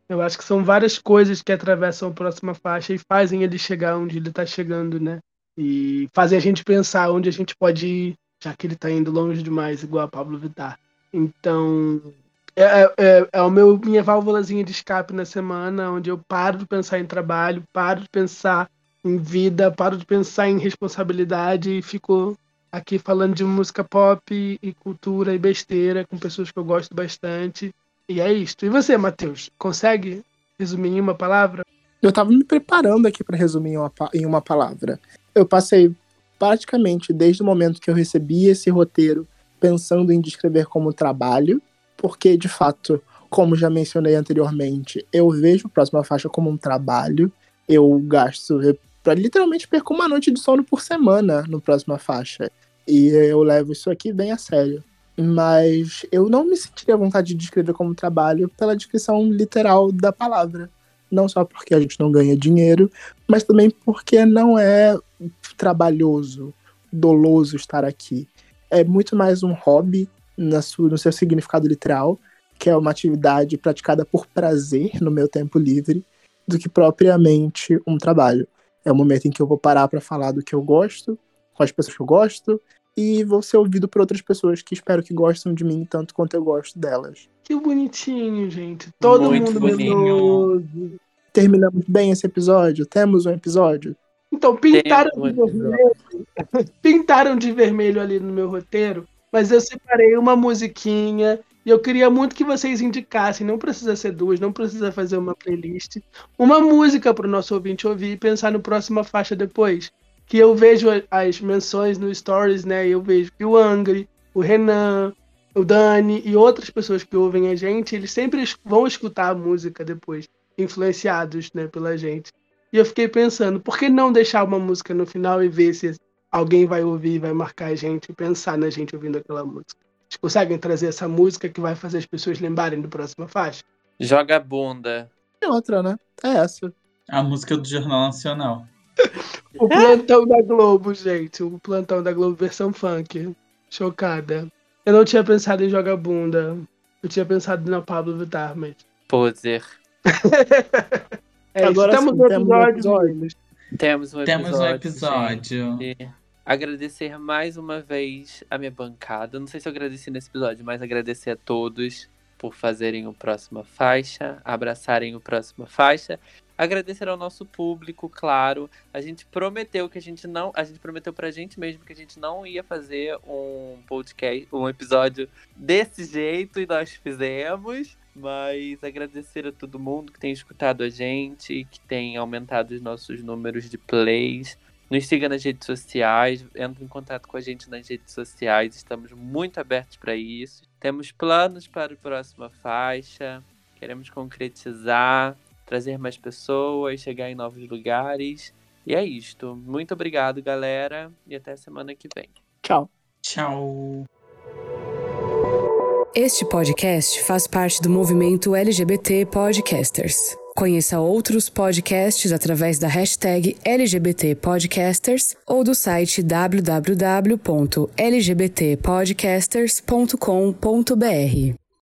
Eu acho que são várias coisas que atravessam a próxima faixa e fazem ele chegar onde ele tá chegando, né? E fazem a gente pensar onde a gente pode ir, já que ele tá indo longe demais, igual a Pablo Vittar. Então, é, é, é, é o meu minha válvulazinha de escape na semana, onde eu paro de pensar em trabalho, paro de pensar em vida, paro de pensar em responsabilidade e fico aqui falando de música pop e, cultura e besteira com pessoas que eu gosto bastante. E é isto. E você, Matheus, consegue resumir em uma palavra? Eu tava me preparando aqui para resumir em uma, em uma palavra. Eu passei praticamente desde o momento que eu recebi esse roteiro pensando em descrever como trabalho, porque de fato, como já mencionei anteriormente, eu vejo a próxima faixa como um trabalho. Eu gasto, eu literalmente perco uma noite de sono por semana no próxima faixa. E eu levo isso aqui bem a sério. mas eu não me sentiria vontade de descrever como trabalho pela descrição literal da palavra. Não só porque a gente não ganha dinheiro, mas também porque não é trabalhoso, doloso estar aqui. É muito mais um hobby no seu significado literal, que é uma atividade praticada por prazer no meu tempo livre, do que propriamente um trabalho. É o momento em que eu vou parar para falar do que eu gosto, com as pessoas que eu gosto, e vou ser ouvido por outras pessoas que espero que gostem de mim tanto quanto eu gosto delas. Que bonitinho, gente. Todo Muito mundo meloso. Terminamos bem esse episódio? Temos um episódio? Então, pintaram Temos de um vermelho. pintaram de vermelho ali no meu roteiro, mas eu separei uma musiquinha e eu queria muito que vocês indicassem, não precisa ser duas, não precisa fazer uma playlist, uma música para o nosso ouvinte ouvir e pensar no próxima faixa depois. Que eu vejo as menções no Stories, né? e Eu vejo que o Angry, o Renan, o Dani e outras pessoas que ouvem a gente, eles sempre vão escutar a música depois, influenciados né, pela gente. E eu fiquei pensando, por que não deixar uma música no final e ver se alguém vai ouvir, vai marcar a gente e pensar na gente ouvindo aquela música? Vocês conseguem trazer essa música que vai fazer as pessoas lembrarem do próxima faixa? Joga a bunda. É outra, né? É essa. A música do Jornal Nacional. O plantão da Globo, gente. O plantão da Globo versão funk. Chocada. Eu não tinha pensado em jogar bunda. Eu tinha pensado na Pablo Vittar, mas. Poser. É Agora um temos um episódio. Temos um episódio. Temos um episódio. gente. Agradecer mais uma vez a minha bancada. Não sei se eu agradeci nesse episódio, mas agradecer a todos por fazerem o próxima faixa, abraçarem o próxima faixa. Agradecer ao nosso público, claro. A gente prometeu que a gente não. A gente prometeu pra gente mesmo que a gente não ia fazer um podcast, um episódio desse jeito, e nós fizemos. Mas agradecer a todo mundo que tem escutado a gente, que tem aumentado os nossos números de plays. Nos siga nas redes sociais, entre em contato com a gente nas redes sociais, estamos muito abertos para isso. Temos planos para a próxima faixa, queremos concretizar, trazer mais pessoas, chegar em novos lugares. E é isto. Muito obrigado, galera, e até semana que vem. Tchau. Tchau. Este podcast faz parte do movimento LGBT Podcasters. Conheça outros podcasts através da hashtag LGBT Podcasters ou do site www.lgbtpodcasters.com.br.